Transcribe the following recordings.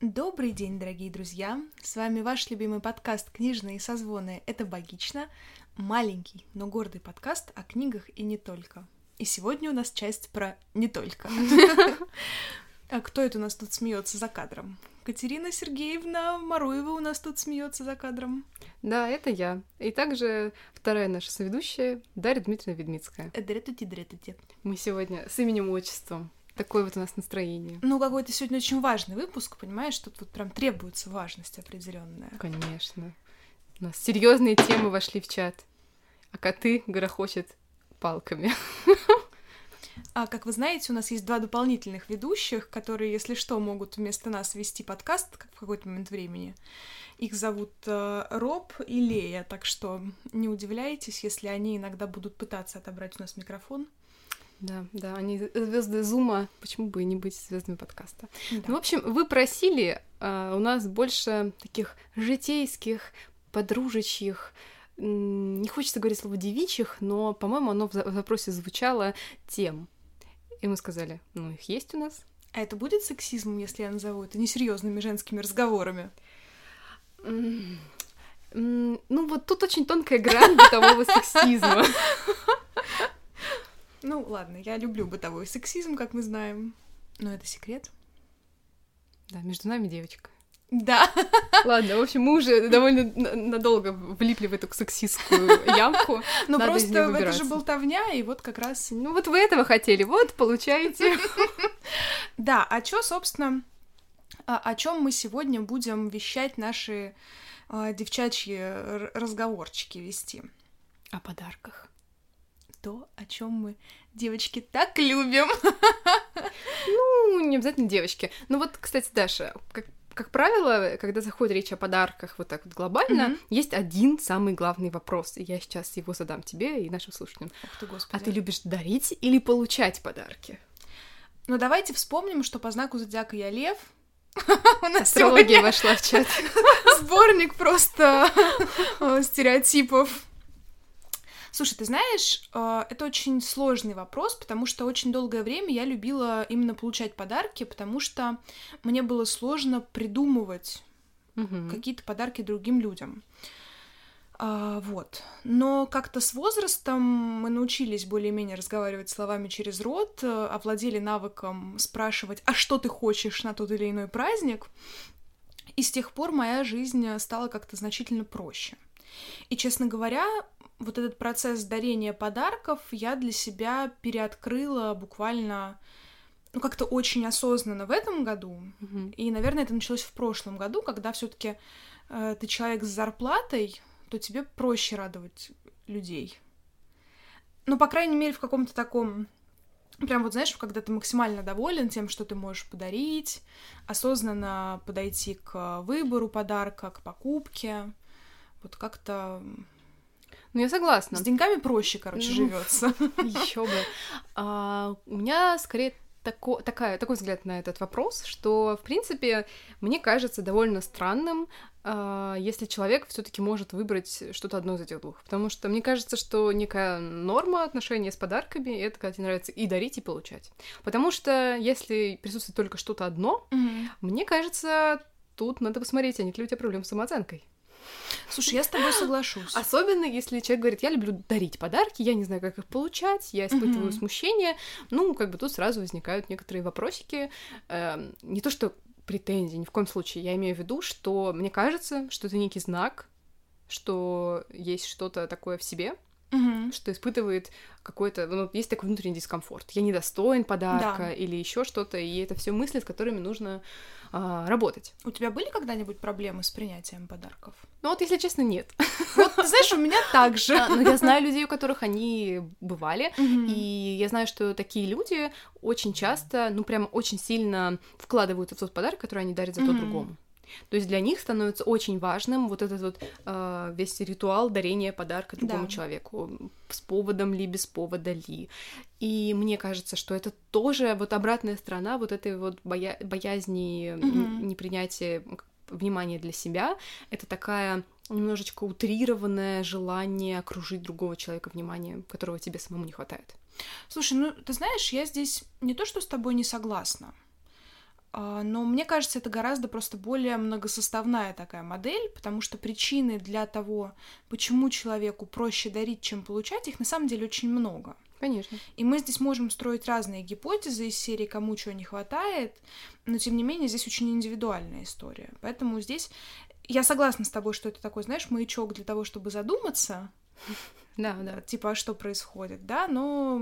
Добрый день, дорогие друзья! С вами ваш любимый подкаст «Книжные созвоны. Это богично». Маленький, но гордый подкаст о книгах и не только. И сегодня у нас часть про «не только». А кто это у нас тут смеется за кадром? Катерина Сергеевна Маруева у нас тут смеется за кадром. Да, это я. И также вторая наша соведущая Дарья Дмитриевна Ведмицкая. Дретути, дретути. Мы сегодня с именем и отчеством. Такое вот у нас настроение. Ну, какой-то сегодня очень важный выпуск, понимаешь, тут вот прям требуется важность определенная. Конечно. У нас серьезные темы вошли в чат. А коты грохочет палками. А, как вы знаете, у нас есть два дополнительных ведущих, которые, если что, могут вместо нас вести подкаст в какой-то момент времени. Их зовут э, Роб и Лея, так что не удивляйтесь, если они иногда будут пытаться отобрать у нас микрофон. Да, да, они звезды Зума, почему бы и не быть звездами подкаста. Да. Ну, в общем, вы просили, а, у нас больше таких житейских, подружечьих, не хочется говорить слово девичьих, но, по-моему, оно в за- в запросе звучало тем. И мы сказали, ну, их есть у нас. А это будет сексизмом, если я назову это несерьезными женскими разговорами? Ну, вот тут очень тонкая грань бытового сексизма. Ну, ладно, я люблю бытовой сексизм, как мы знаем. Но это секрет. Да, между нами девочка. Да. Ладно, в общем, мы уже довольно на- надолго влипли в эту сексистскую ямку. Ну, просто это же болтовня, и вот как раз... Ну, вот вы этого хотели, вот, получаете. Да, а чё, собственно, а- о чем мы сегодня будем вещать наши а, девчачьи разговорчики вести? О подарках. То, о чем мы, девочки, так любим. Ну, не обязательно девочки. Ну вот, кстати, Даша, как, как правило, когда заходит речь о подарках вот так вот глобально, Мгм. есть один самый главный вопрос. И я сейчас его задам тебе и нашим слушателям. Ух ты, господи. А ты любишь дарить или получать подарки? Ну, давайте вспомним, что по знаку зодиака я лев. У нас Астрология вошла в чат. сборник просто э, стереотипов. Слушай, ты знаешь, э, это очень сложный вопрос, потому что очень долгое время я любила именно получать подарки, потому что мне было сложно придумывать Мгм. какие-то подарки другим людям. А, вот. Но как-то с возрастом мы научились более-менее разговаривать словами через рот, э, овладели навыком спрашивать, а что ты хочешь на тот или иной праздник. И с тех пор моя жизнь стала как-то значительно проще. И, честно говоря, вот этот процесс дарения подарков я для себя переоткрыла буквально, ну, как-то очень осознанно в этом году. Мгм. И, наверное, это началось в прошлом году, когда все-таки ты человек с зарплатой, то тебе проще радовать людей. Ну, по крайней мере, в каком-то таком Прям вот, знаешь, когда ты максимально доволен тем, что ты можешь подарить, осознанно подойти к выбору подарка, к покупке. Вот как-то Ну, я согласна. с деньгами проще, короче, Ну, живется. Еще бы. А, у меня скорее тако, такая, такой взгляд на этот вопрос, что, в принципе, мне кажется довольно странным, а, если человек все-таки может выбрать что-то одно из этих двух. Потому что мне кажется, что некая норма отношения с подарками — это когда тебе нравится и дарить, и получать. Потому что если присутствует только что-то одно, мне кажется, тут надо посмотреть, а нет ли у тебя проблем с самооценкой. Слушай, я с тобой соглашусь. Особенно, если человек говорит, я люблю дарить подарки, я не знаю, как их получать, я испытываю Мгм. смущение. Ну, как бы тут сразу возникают некоторые вопросики. Эм, не то, что претензии, ни в коем случае. Я имею в виду, что мне кажется, что это некий знак, что есть что-то такое в себе, Мгм. что испытывает какой-то, ну, есть такой внутренний дискомфорт. Я недостоин подарка Да. или еще что-то, и это все мысли, с которыми нужно а, работать. У тебя были когда-нибудь проблемы с принятием подарков? Ну вот, если честно, нет. Вот, ты знаешь, у меня так же. А, Но я знаю людей, у которых они бывали. И я знаю, что такие люди очень часто, ну, прям очень сильно вкладываются в тот подарок, который они дарят за то другому. То есть для них становится очень важным вот этот вот э, весь ритуал дарения подарка другому Да. человеку, с поводом ли, без повода ли. И мне кажется, что это тоже вот обратная сторона вот этой вот боя- боязни Мгм. непринятия внимания для себя. Это такая немножечко утрированное желание окружить другого человека вниманием, которого тебе самому не хватает. Слушай, ну ты знаешь, я здесь не то, что с тобой не согласна. А, но мне кажется, это гораздо просто более многосоставная такая модель, потому что причины для того, почему человеку проще дарить, чем получать, их на самом деле очень много. Конечно. И мы здесь можем строить разные гипотезы из серии «Кому чего не хватает», но, тем не менее, здесь очень индивидуальная история. Поэтому здесь я согласна с тобой, что это такой, знаешь, маячок для того, чтобы задуматься, да, да. Типа, а что происходит, да, но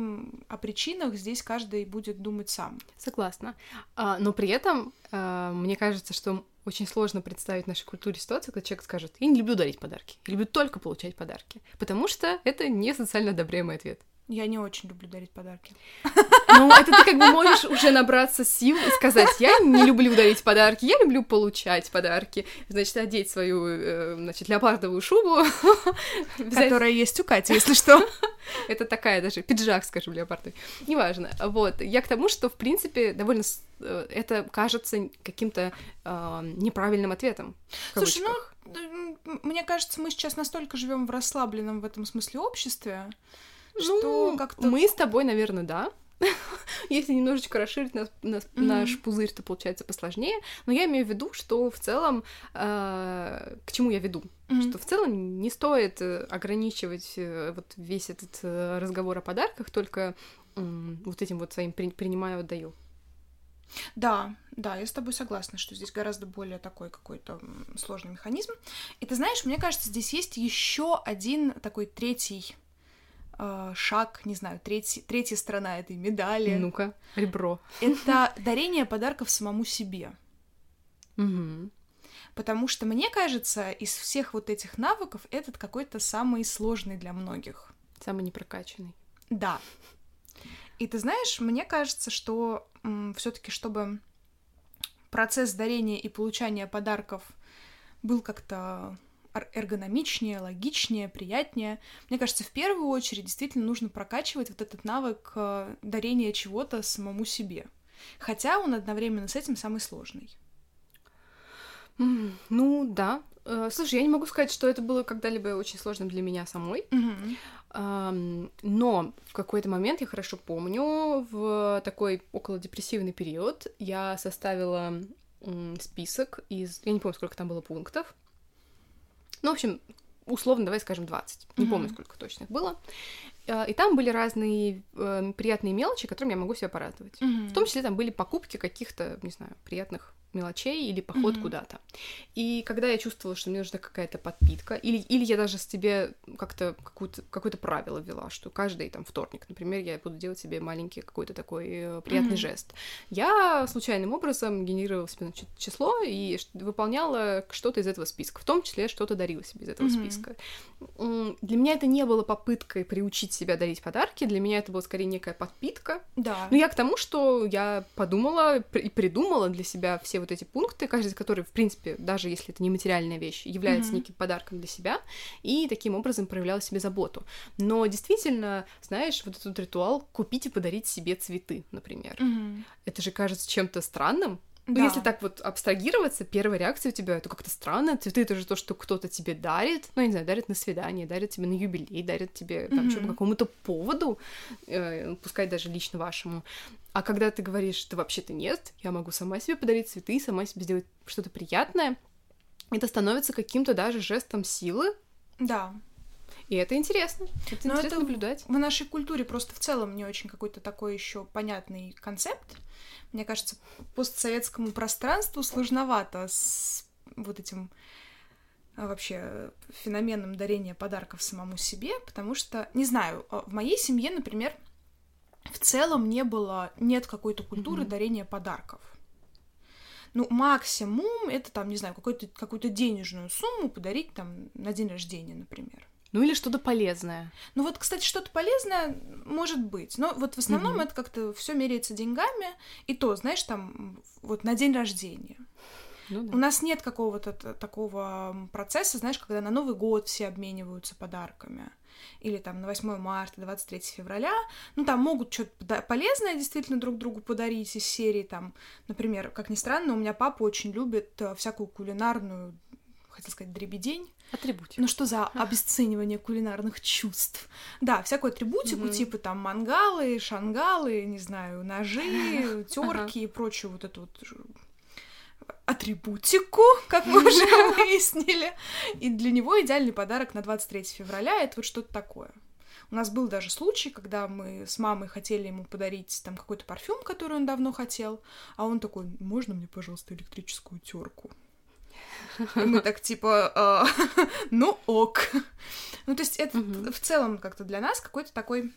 о причинах здесь каждый будет думать сам. Согласна. А, но при этом а, мне кажется, что очень сложно представить в нашей культуре ситуацию, когда человек скажет, я не люблю дарить подарки, я люблю только получать подарки, потому что это не социально одобряемый ответ. Я не очень люблю дарить подарки. Ну, это ты как бы можешь уже набраться сил и сказать, я не люблю дарить подарки, я люблю получать подарки. Значит, одеть свою, э, значит, леопардовую шубу. Которая есть у Кати, если что. Это такая даже, пиджак, скажем, леопардовый. Неважно. Вот. Я к тому, что, в принципе, довольно э, это кажется каким-то э, неправильным ответом. Слушай, ну, мне кажется, мы сейчас настолько живем в расслабленном в этом смысле обществе, что ну, как-то... Мы с тобой, наверное, да. Если немножечко расширить нас, нас, mm-hmm. наш пузырь, то получается посложнее. Но я имею в виду, что в целом, э, к чему я веду, mm-hmm. что в целом не стоит э, ограничивать э, вот весь этот э, разговор о подарках только э, вот этим вот своим при, принимаю, отдаю. Да, да, я с тобой согласна, что здесь гораздо более такой какой-то сложный механизм. И ты знаешь, мне кажется, здесь есть еще один такой третий э, шаг, не знаю, третий, третья сторона этой медали. Ну-ка, ребро. Это дарение подарков самому себе. Угу. Потому что, мне кажется, из всех вот этих навыков этот какой-то самый сложный для многих. Самый непрокачанный. Да. И ты знаешь, мне кажется, что все-таки, чтобы процесс дарения и получания подарков был как-то эргономичнее, логичнее, приятнее. Мне кажется, в первую очередь действительно нужно прокачивать вот этот навык э, дарения чего-то самому себе. Хотя он одновременно с этим самый сложный. Mm, ну да. Э, слушай, я не могу сказать, что это было когда-либо очень сложным для меня самой. Mm-hmm. Но в какой-то момент, я хорошо помню, в такой около депрессивный период я составила список из... Я не помню, сколько там было пунктов. Ну, в общем, условно, давай скажем 20. Не mm-hmm. помню, сколько точно их было. А, и там были разные э, приятные мелочи, которыми я могу себя порадовать. Mm-hmm. В том числе там были покупки каких-то, не знаю, приятных мелочей или поход mm-hmm. куда-то. И когда я чувствовала, что мне нужна какая-то подпитка, или, или я даже себе как-то какое-то правило ввела, что каждый там вторник, например, я буду делать себе маленький какой-то такой э, приятный mm-hmm. жест. Я случайным образом генерировала себе значит, число и выполняла что-то из этого списка, в том числе что-то дарила себе из этого mm-hmm. списка. Для меня это не было попыткой приучить себя дарить подарки, для меня это была скорее некая подпитка. Да. Но я к тому, что я подумала и придумала для себя все вот эти пункты, каждый из которых, в принципе, даже если это не материальная вещь, является mm-hmm. неким подарком для себя, и таким образом проявляла себе заботу. Но действительно, знаешь, вот этот ритуал купить и подарить себе цветы, например. Mm-hmm. Это же кажется чем-то странным, да. Ну, если так вот абстрагироваться, первая реакция у тебя это как-то странно. Цветы это же то, что кто-то тебе дарит. Ну, не знаю, дарит на свидание, дарит тебе на юбилей, дарит тебе там mm-hmm. по какому-то поводу, э, пускай даже лично вашему. А когда ты говоришь, что вообще-то нет, я могу сама себе подарить цветы, сама себе сделать что-то приятное, это становится каким-то даже жестом силы. Да. И это интересно. Это Но интересно это наблюдать. В нашей культуре просто в целом не очень какой-то такой еще понятный концепт. Мне кажется, постсоветскому пространству сложновато с вот этим а, вообще феноменом дарения подарков самому себе, потому что, не знаю, а, в моей семье, например, в целом не было, нет какой-то культуры mm-hmm. дарения подарков. Ну, максимум это там, не знаю, какую-то какую денежную сумму подарить там на день рождения, например. Ну или что-то полезное. Ну вот, кстати, что-то полезное может быть. Но вот в основном Мгм. это как-то все меряется деньгами. И то, знаешь, там вот на день рождения. Ну У да. нас нет какого-то такого процесса, знаешь, когда на Новый год все обмениваются подарками. Или там на 8 марта, 23 февраля. Ну, там могут что-то полезное действительно друг другу подарить из серии там. Например, как ни странно, у меня папа очень любит э, всякую кулинарную хотела сказать дребедень. Атрибутик. Ну что за обесценивание кулинарных чувств? Да, всякую атрибутику, Мгм. типа там мангалы, шангалы, не знаю, ножи, терки Ага. и прочую вот эту вот атрибутику, как мы уже выяснили. И для него идеальный подарок на 23 февраля — это вот что-то такое. У нас был даже случай, когда мы с мамой хотели ему подарить там какой-то парфюм, который он давно хотел, а он такой, можно мне, пожалуйста, электрическую терку? И мы так типа, «А, ну ок. Ну, то есть это в целом как-то для нас какой-то такой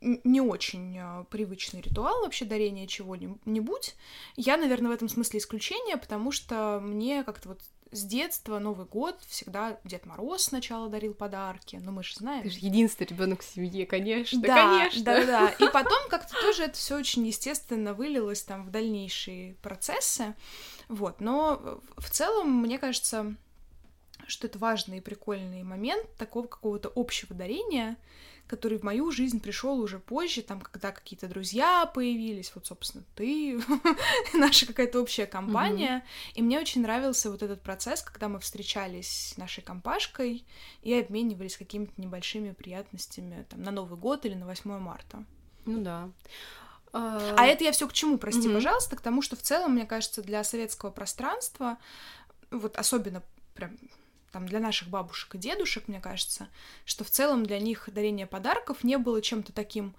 не очень а, привычный ритуал вообще дарения чего-нибудь. Я, наверное, в этом смысле исключение, потому что мне как-то вот с детства Новый год всегда Дед Мороз сначала дарил подарки, ну мы же знаем. Ты же единственный ребенок в семье, конечно, Да, конечно. да, да, да. И потом как-то тоже это все очень естественно вылилось там в дальнейшие процессы. Вот. Но в целом, мне кажется, что это важный и прикольный момент такого какого-то общего дарения, который в мою жизнь пришел уже позже, там, когда какие-то друзья появились, вот, собственно, ты, наша какая-то общая компания. И мне очень нравился вот этот процесс, когда мы встречались с нашей компашкой и обменивались какими-то небольшими приятностями там, на Новый год или на 8 марта. Ну да. А это я все к чему, прости, пожалуйста, к тому, что в целом, мне кажется, для советского пространства, вот особенно прям там для наших бабушек и дедушек, мне кажется, что в целом для них дарение подарков не было чем-то таким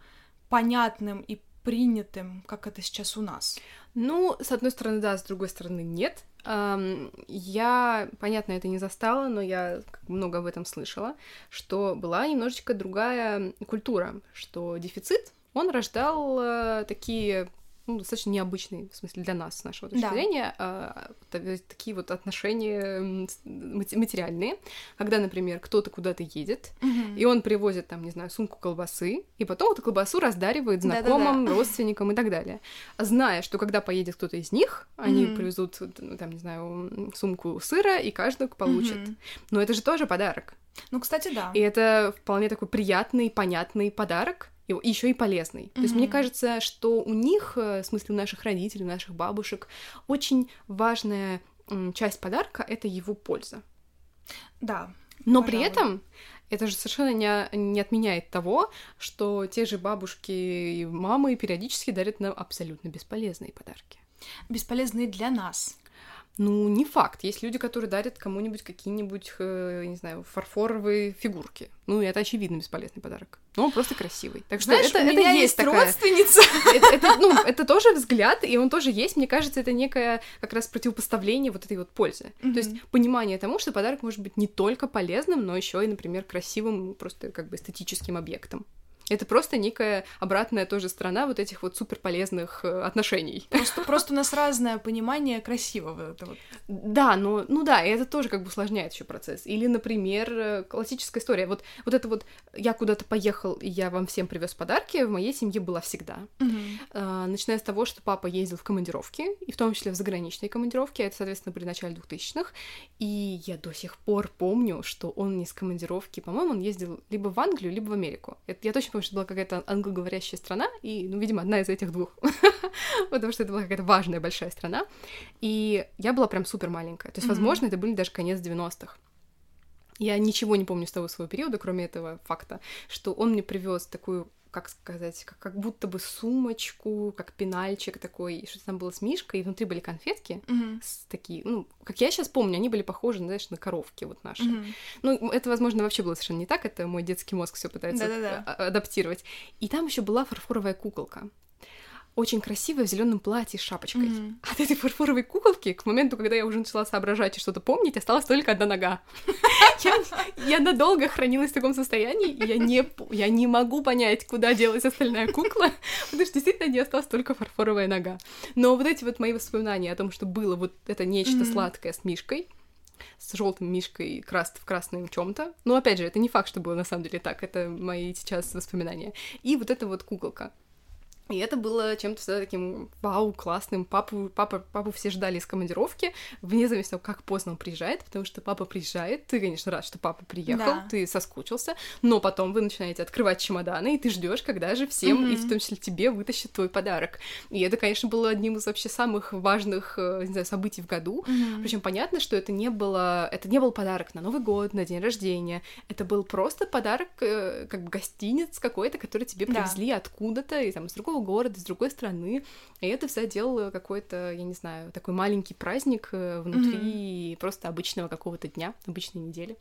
понятным и принятым, как это сейчас у нас. Ну, с одной стороны, да, с другой стороны, нет. Я, понятно, это не застала, но я много об этом слышала, что была немножечко другая культура, что дефицит, он рождал э, такие ну, достаточно необычные, в смысле, для нас, с нашего точки Да. зрения, а, та- такие вот отношения материальные, когда, например, кто-то куда-то едет, и он привозит там, не знаю, сумку колбасы, и потом эту колбасу раздаривает Да-да-да. знакомым, родственникам и так далее. Зная, что когда поедет кто-то из них, они Мгм. привезут, там, не знаю, сумку сыра, и каждый получит. Мгм. Но это же тоже подарок. Ну, кстати, да. И это вполне такой приятный, понятный подарок, и еще и полезный. То есть мне кажется, что у них, э, в смысле у наших родителей, у наших бабушек, очень важная часть подарка — это его польза. Да. Но при Пожалуй. этом это же совершенно не, не отменяет того, что те же бабушки и мамы периодически дарят нам абсолютно бесполезные подарки. Бесполезные для нас. Ну, не факт. Есть люди, которые дарят кому-нибудь какие-нибудь, э, не знаю, фарфоровые фигурки. Ну, это очевидно бесполезный подарок. Но он просто красивый. Так что Знаешь, это, у это меня есть есть такая... родственница. Это, это, ну, это тоже взгляд, и он тоже есть. Мне кажется, это некое как раз противопоставление вот этой вот пользы. Мгм. То есть понимание тому, что подарок может быть не только полезным, но еще и, например, красивым, просто как бы эстетическим объектом. Это просто некая обратная тоже сторона вот этих вот суперполезных э, отношений. Просто, просто у нас разное понимание красивого. Это вот. Да, но, ну да, и это тоже как бы усложняет еще процесс. Или, например, э, классическая история. Вот, вот это вот я куда-то поехал, и я вам всем привез подарки, в моей семье была всегда. А, начиная с того, что папа ездил в командировки, и в том числе в заграничные командировки, это, соответственно, при начале 2000-х, и я до сих пор помню, что он не с командировки, по-моему, он ездил либо в Англию, либо в Америку. Это, я точно помню, что это была какая-то англоговорящая страна, и, ну, видимо, одна из этих двух, потому что это была какая-то важная большая страна, и я была прям супер маленькая, то есть, возможно, это были даже конец 90-х. Я ничего не помню с того своего периода, кроме этого факта, что он мне привез такую как сказать, как, как будто бы сумочку, как пенальчик такой, что-то там было с мишкой, и внутри были конфетки, Мгм. с такие, ну, как я сейчас помню, они были похожи, знаешь, на коровки вот наши. Мгм. Ну, это, возможно, вообще было совершенно не так, это мой детский мозг все пытается Да-да-да. а- адаптировать. И там еще была фарфоровая куколка. Очень красивая, в зеленом платье с шапочкой. Мгм. От этой фарфоровой куколки, к моменту, когда я уже начала соображать и что-то помнить, осталась только одна нога. Я, надолго хранилась в таком состоянии, и я не, я не могу понять, куда делась остальная кукла, потому что действительно не осталась только фарфоровая нога. Но вот эти вот мои воспоминания о том, что было вот это нечто сладкое с мишкой, с желтым мишкой краст в красном чем-то. Но опять же, это не факт, что было на самом деле так. Это мои сейчас воспоминания. И вот эта вот куколка. И это было чем-то всегда таким вау, классным. Папу, папа, папу все ждали из командировки, вне зависимости от того, как поздно он приезжает, потому что папа приезжает, ты, конечно, рад, что папа приехал, да. ты соскучился, но потом вы начинаете открывать чемоданы, и ты ждешь, когда же всем, mm-hmm. и в том числе тебе, вытащат твой подарок. И это, конечно, было одним из вообще самых важных, э, не знаю, событий в году. Mm-hmm. Причем понятно, что это не было, это не был подарок на Новый год, на день рождения, это был просто подарок, э, как бы гостиниц какой-то, который тебе привезли да. откуда-то, и там из другого другого города, с другой страны. И это все делало какой-то, я не знаю, такой маленький праздник э, внутри mm-hmm. просто обычного какого-то дня, обычной недели.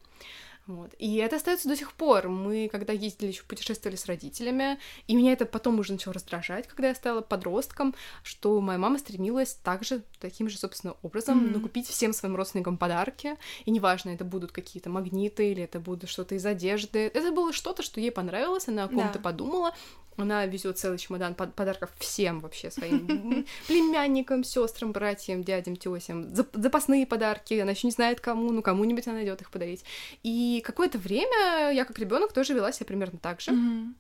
Вот. И это остается до сих пор. Мы, когда ездили, еще путешествовали с родителями, и меня это потом уже начало раздражать, когда я стала подростком, что моя мама стремилась также таким же, собственно, образом mm-hmm. накупить всем своим родственникам подарки. И неважно, это будут какие-то магниты или это будет что-то из одежды. Это было что-то, что ей понравилось, она о ком-то да. подумала, она везет целый чемодан подарков всем вообще своим племянникам, сестрам, братьям, дядям, тесям. Запасные подарки. Она еще не знает кому, ну кому-нибудь она идет их подарить. И какое-то время я как ребенок тоже вела себя примерно так же. Mm-hmm.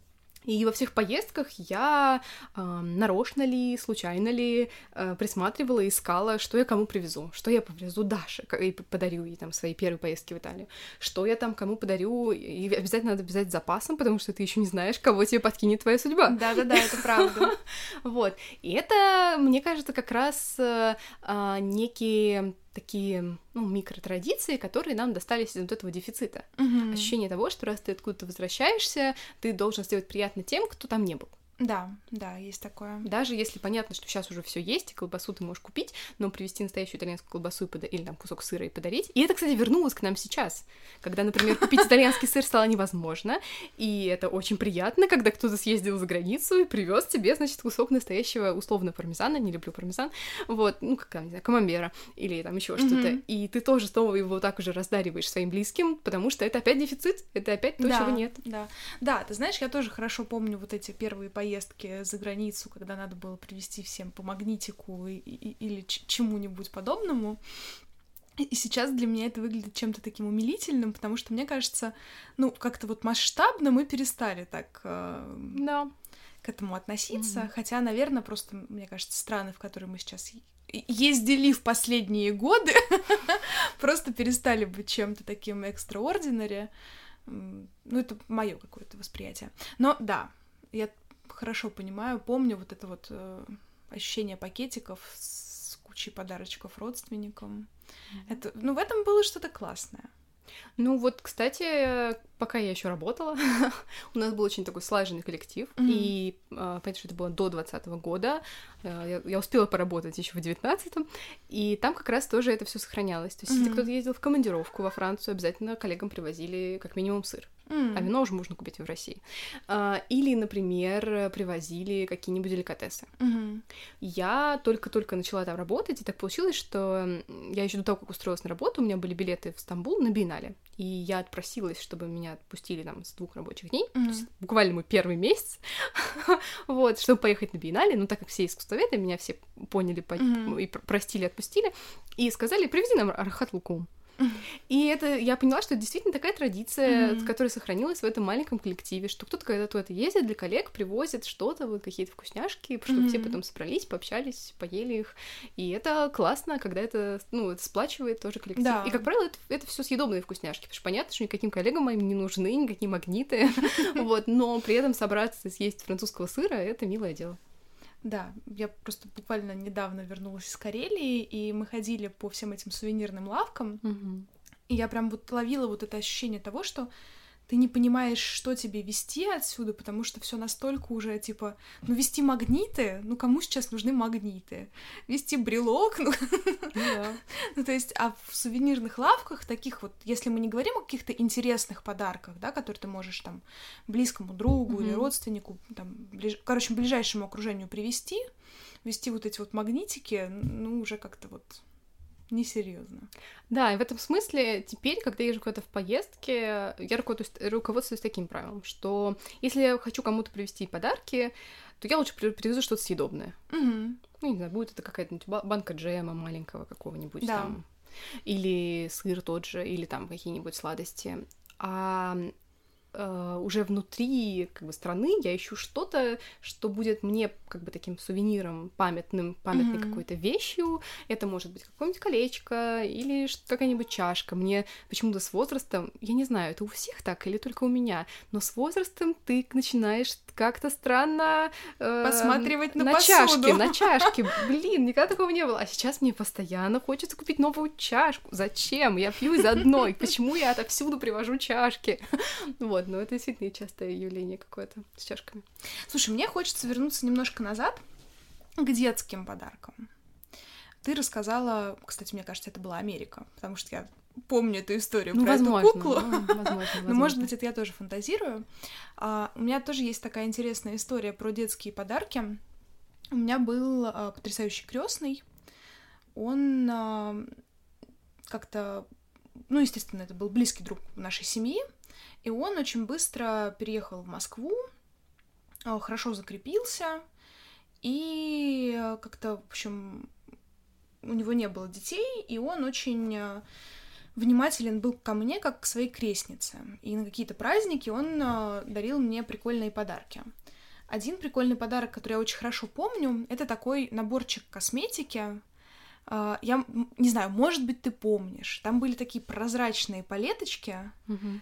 И во всех поездках я э, нарочно ли, случайно ли э, присматривала, искала, что я кому привезу, что я привезу Даше и подарю ей там свои первые поездки в Италию, что я там кому подарю, и обязательно надо взять запасом, потому что ты еще не знаешь, кого тебе подкинет твоя судьба. Да-да-да, это правда. Вот. И это, мне кажется, как раз э, а, некие такие, ну, микротрадиции, которые нам достались из вот этого дефицита. Mm-hmm. Ощущение того, что раз ты откуда-то возвращаешься, ты должен сделать приятно тем, кто там не был. Да, да, есть такое. Даже если понятно, что сейчас уже все есть, и колбасу ты можешь купить, но привезти настоящую итальянскую колбасу и пода- или там кусок сыра и подарить. И это, кстати, вернулось к нам сейчас, когда, например, купить итальянский сыр стало невозможно, и это очень приятно, когда кто-то съездил за границу и привез тебе, значит, кусок настоящего условно пармезана, не люблю пармезан, вот, ну, как, не знаю, камамбера или там еще mm-hmm. что-то, и ты тоже снова его так уже раздариваешь своим близким, потому что это опять дефицит, это опять то, да, чего нет. Да, да, ты знаешь, я тоже хорошо помню вот эти первые поездки поездки за границу, когда надо было привезти всем по магнитику и, и, или чему-нибудь подобному. И сейчас для меня это выглядит чем-то таким умилительным, потому что мне кажется, ну, как-то вот масштабно мы перестали так э, да. к этому относиться. Mm-hmm. Хотя, наверное, просто, мне кажется, страны, в которые мы сейчас ездили в последние годы, просто перестали быть чем-то таким экстраординари. Ну, это мое какое-то восприятие. Но да, я хорошо понимаю, помню вот это вот э, ощущение пакетиков с кучей подарочков родственникам. Mm-hmm. Это, ну, в этом было что-то классное. Ну вот, кстати, пока я еще работала, у нас был очень такой слаженный коллектив, mm-hmm. и э, понятно, что это было до 2020 года, э, я, я успела поработать еще в 19-м, и там как раз тоже это все сохранялось. То есть, mm-hmm. если кто-то ездил в командировку во Францию, обязательно коллегам привозили как минимум сыр. Mm. А вино уже можно купить в России. А, или, например, привозили какие-нибудь деликатесы. Mm-hmm. Я только-только начала там работать, и так получилось, что я еще до того, как устроилась на работу, у меня были билеты в Стамбул на биеннале. И я отпросилась, чтобы меня отпустили там с двух рабочих дней. Mm-hmm. То есть буквально мой первый месяц. вот, чтобы поехать на биеннале. Но так как все искусствоведы, меня все поняли mm-hmm. и простили, отпустили. И сказали, привези нам архат лукум. И это я поняла, что это действительно такая традиция, mm-hmm. которая сохранилась в этом маленьком коллективе, что кто-то когда то это ездит для коллег, привозит что-то, вот какие-то вкусняшки, чтобы mm-hmm. все потом собрались, пообщались, поели их. И это классно, когда это, ну, это сплачивает тоже коллектив. Да. И, как правило, это, это все съедобные вкусняшки, потому что понятно, что никаким коллегам моим не нужны, никакие магниты, вот, но при этом собраться съесть французского сыра — это милое дело. Да, я просто буквально недавно вернулась из Карелии, и мы ходили по всем этим сувенирным лавкам, угу. и я прям вот ловила вот это ощущение того, что ты не понимаешь, что тебе вести отсюда, потому что все настолько уже типа, ну вести магниты, ну кому сейчас нужны магниты? Вести брелок, ну, yeah. Ну ну то есть, а в сувенирных лавках таких вот, если мы не говорим о каких-то интересных подарках, да, которые ты можешь там близкому другу mm-hmm. или родственнику, там, ближ... короче, ближайшему окружению привести, вести вот эти вот магнитики, ну уже как-то вот несерьезно. Да, и в этом смысле теперь, когда я езжу куда-то в поездке, я руководствуюсь таким правилом, что если я хочу кому-то привезти подарки, то я лучше привезу что-то съедобное. Угу. Ну, не знаю, будет это какая-то банка джема маленького какого-нибудь да. там. Или сыр тот же, или там какие-нибудь сладости. А э, уже внутри как бы страны я ищу что-то, что будет мне как бы таким сувениром, памятным, памятной mm-hmm. какой-то вещью. Это может быть какое-нибудь колечко или какая-нибудь чашка. Мне почему-то с возрастом, я не знаю, это у всех так или только у меня, но с возрастом ты начинаешь как-то странно э, посматривать на, на посуду. чашки, на чашки. Блин, никогда такого не было. А сейчас мне постоянно хочется купить новую чашку. Зачем? Я пью из одной. Почему я отовсюду привожу чашки? Вот, но это действительно частое явление какое-то с чашками. Слушай, мне хочется вернуться немножко назад к детским подаркам. Ты рассказала, кстати, мне кажется, это была Америка, потому что я помню эту историю ну, про возможно, эту куклу. Ну, возможно, возможно. Но, может быть, это я тоже фантазирую. А, у меня тоже есть такая интересная история про детские подарки. У меня был а, потрясающий крестный. Он а, как-то, ну, естественно, это был близкий друг нашей семьи, и он очень быстро переехал в Москву, а, хорошо закрепился, и как-то, в общем, у него не было детей, и он очень а, внимателен был ко мне, как к своей крестнице. И на какие-то праздники он дарил мне прикольные подарки. Один прикольный подарок, который я очень хорошо помню, это такой наборчик косметики. Я не знаю, может быть, ты помнишь. Там были такие прозрачные палеточки, угу.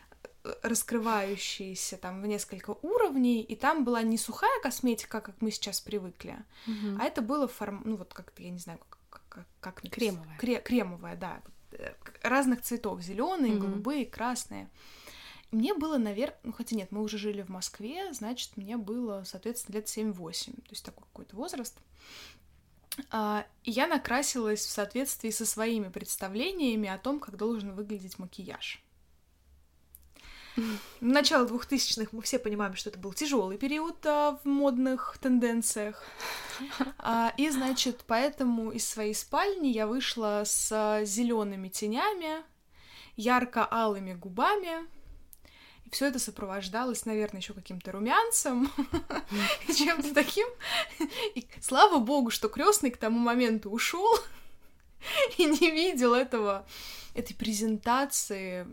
Раскрывающиеся там в несколько уровней, и там была не сухая косметика, как мы сейчас привыкли, угу. а это было форм... ну вот как-то я не знаю, как, как, как кремовая, Кре... кремовая, да, разных цветов, зеленые, mm-hmm. голубые, красные. Мне было, наверное, ну хотя нет, мы уже жили в Москве, значит, мне было, соответственно, лет 7-8, то есть такой какой-то возраст. А, и я накрасилась в соответствии со своими представлениями о том, как должен выглядеть макияж. Начало двухтысячных мы все понимаем, что это был тяжелый период а, в модных тенденциях. А, и, значит, поэтому из своей спальни я вышла с зелеными тенями, ярко-алыми губами. И все это сопровождалось, наверное, еще каким-то румянцем и чем-то таким. И слава богу, что крестный к тому моменту ушел и не видел этого этой презентации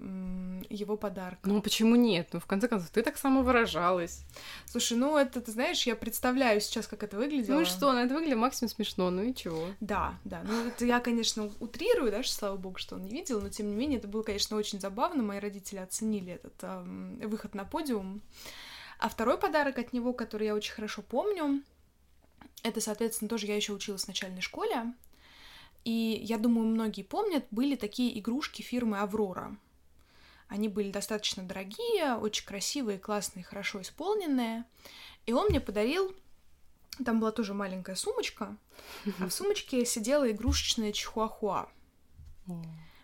его подарка. Ну, почему нет? Ну, в конце концов, ты так самовыражалась. Слушай, ну, это, ты знаешь, я представляю сейчас, как это выглядело. Ну и что, ну, это выглядит максимум смешно, ну и чего? Да, да. Ну, это я, конечно, утрирую, да, что, слава богу, что он не видел, но, тем не менее, это было, конечно, очень забавно. Мои родители оценили этот эм, выход на подиум. А второй подарок от него, который я очень хорошо помню, это, соответственно, тоже я еще училась в начальной школе. И я думаю, многие помнят, были такие игрушки фирмы Аврора. Они были достаточно дорогие, очень красивые, классные, хорошо исполненные. И он мне подарил... Там была тоже маленькая сумочка, а в сумочке сидела игрушечная чихуахуа.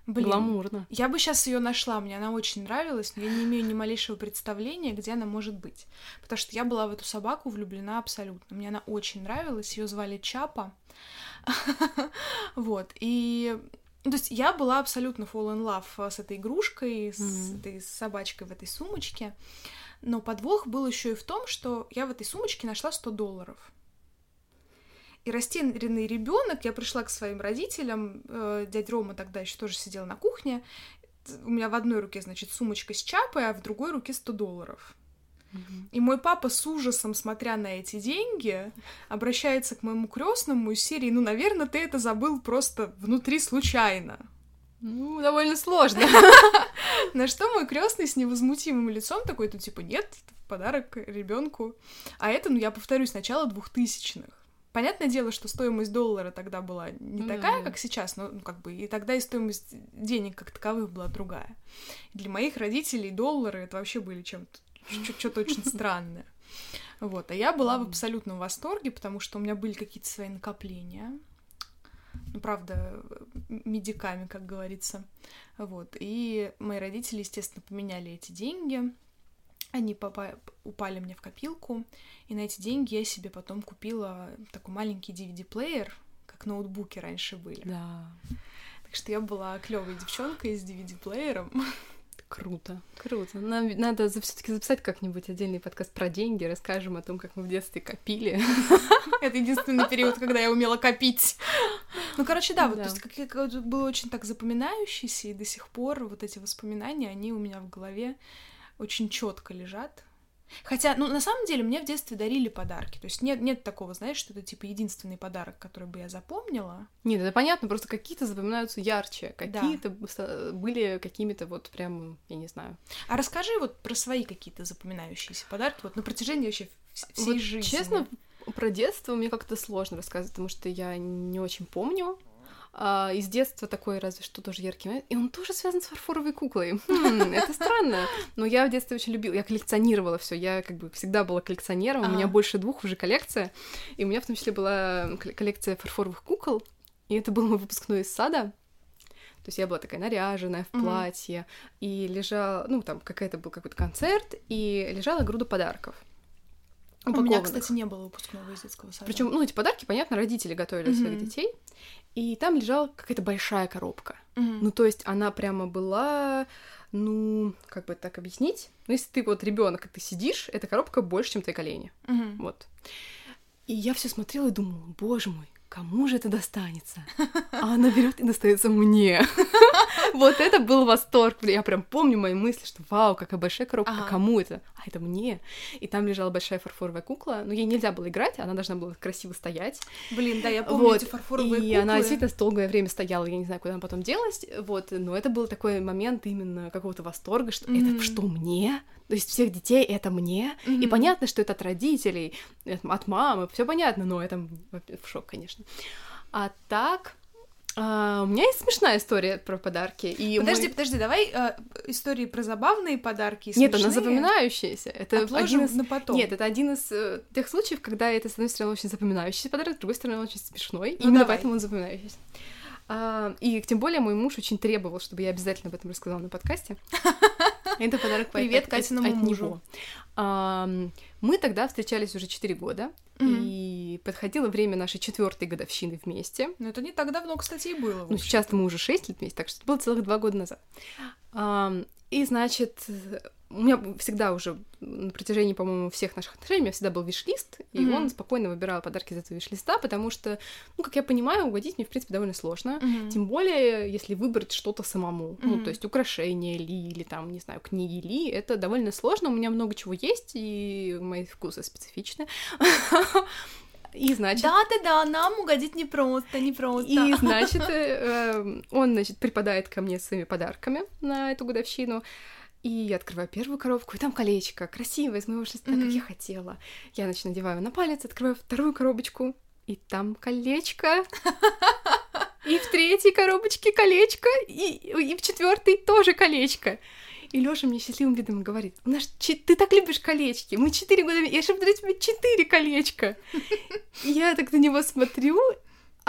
Блин, Гламурно. Я бы сейчас ее нашла, мне она очень нравилась, но я не имею ни малейшего представления, где она может быть. Потому что я была в эту собаку влюблена абсолютно. Мне она очень нравилась, ее звали Чапа. Вот, и... Ну, то есть я была абсолютно fall in love э, с этой игрушкой, с этой собачкой в этой сумочке. Но подвох был еще и в том, что я в этой сумочке нашла 100 долларов. И растерянный ребенок, я пришла к своим родителям, э, дядя Рома тогда еще тоже сидел на кухне. У меня в одной руке, значит, сумочка с чапой, а в другой руке 100 долларов. И мой папа с ужасом, смотря на эти деньги, обращается к моему крестному из серии, ну, наверное, ты это забыл просто внутри случайно. Ну, довольно сложно. На что мой крестный с невозмутимым лицом такой, ну, типа, нет, подарок ребенку. А это, ну, я повторюсь, начало двухтысячных. Понятное дело, что стоимость доллара тогда была не mm такая, как сейчас, но ну, как бы и тогда и стоимость денег как таковых была другая. Для моих родителей доллары это вообще были чем-то что-то очень странное. Вот, а я была в абсолютном восторге, потому что у меня были какие-то свои накопления. Ну, правда, медиками, как говорится. Вот. И мои родители, естественно, поменяли эти деньги. Они попа- упали мне в копилку. И на эти деньги я себе потом купила такой маленький DVD-плеер, как ноутбуки раньше были. Да. Так что я была клевой девчонкой с DVD-плеером. Круто, круто. Нам надо все-таки записать как-нибудь отдельный подкаст про деньги, расскажем о том, как мы в детстве копили. Это единственный период, когда я умела копить. Ну, короче, да, вот то есть как было очень так запоминающийся, и до сих пор вот эти воспоминания, они у меня в голове очень четко лежат. Хотя, ну, на самом деле, мне в детстве дарили подарки. То есть нет, нет такого, знаешь, что это, типа, единственный подарок, который бы я запомнила. Нет, это понятно, просто какие-то запоминаются ярче, какие-то да. были какими-то вот прям, я не знаю. А расскажи вот про свои какие-то запоминающиеся подарки вот на протяжении вообще всей вот, жизни. Честно, про детство мне как-то сложно рассказывать, потому что я не очень помню. А, из детства такой разве что тоже яркий момент. И он тоже связан с фарфоровой куклой. Хм, это странно. Но я в детстве очень любила, я коллекционировала все. Я как бы всегда была коллекционером. У меня больше двух уже коллекция. И у меня в том числе была коллекция фарфоровых кукол. И это был мой выпускной из сада. То есть я была такая наряженная в платье, mm-hmm. и лежала, ну, там какая-то был какой-то концерт, и лежала груда подарков. У меня, кстати, не было выпускного из детского сада. Причем, ну, эти подарки, понятно, родители готовили mm-hmm. своих детей и там лежала какая-то большая коробка. Mm-hmm. Ну, то есть она прямо была, ну, как бы так объяснить? Ну, если ты вот ребенок, и ты сидишь, эта коробка больше, чем твои колени. Mm-hmm. Вот. И я все смотрела и думала, боже мой, кому же это достанется? А она берет и достается мне. Вот это был восторг. Я прям помню мои мысли, что вау, какая большая коробка, ага. кому это? А это мне. И там лежала большая фарфоровая кукла, но ей нельзя было играть, она должна была красиво стоять. Блин, да, я помню эти фарфоровые и куклы. она действительно долгое время стояла, я не знаю, куда она потом делась, вот, но это был такой момент именно какого-то восторга, что это что, мне? То есть всех детей это мне, mm-hmm. и понятно, что это от родителей, от мамы, все понятно, но это в шок, конечно. А так, а, у меня есть смешная история про подарки. И подожди, мы... подожди, давай э, истории про забавные подарки. Нет, она запоминающаяся. Это Отложим один из... на потом. Нет, это один из э, тех случаев, когда это, с одной стороны, очень запоминающийся подарок, с другой стороны, очень смешной. Ну, именно давай. поэтому он запоминающийся. А, и тем более мой муж очень требовал, чтобы я обязательно об этом рассказала на подкасте. Это подарок Привет Катиному мужу. Мы тогда встречались уже 4 года, mm-hmm. и подходило время нашей четвертой годовщины вместе. Но это не так давно, кстати, и было. Ну, сейчас мы уже 6 лет вместе, так что это было целых 2 года назад. И, значит, у меня всегда уже на протяжении, по-моему, всех наших отношений у меня всегда был виш-лист, и mm-hmm. он спокойно выбирал подарки из этого виш-листа, потому что, ну, как я понимаю, угодить мне, в принципе, довольно сложно, mm-hmm. тем более, если выбрать что-то самому, mm-hmm. ну, то есть украшения ли, или там, не знаю, книги ли, это довольно сложно, у меня много чего есть, и мои вкусы специфичны. И значит... Да-да-да, нам угодить непросто, непросто. И значит, э, эм, он, значит, припадает ко мне своими подарками на эту годовщину. И я открываю первую коробку, и там колечко, красивое, из моего шеста, mm-hmm. как я хотела. Я, значит, надеваю на палец, открываю вторую коробочку, и там колечко. И в третьей коробочке колечко, и, и в четвертой тоже колечко. И Лёша мне счастливым видом говорит, у нас ты так любишь колечки, мы четыре года, я же подарю тебе четыре колечка. Я так на него смотрю,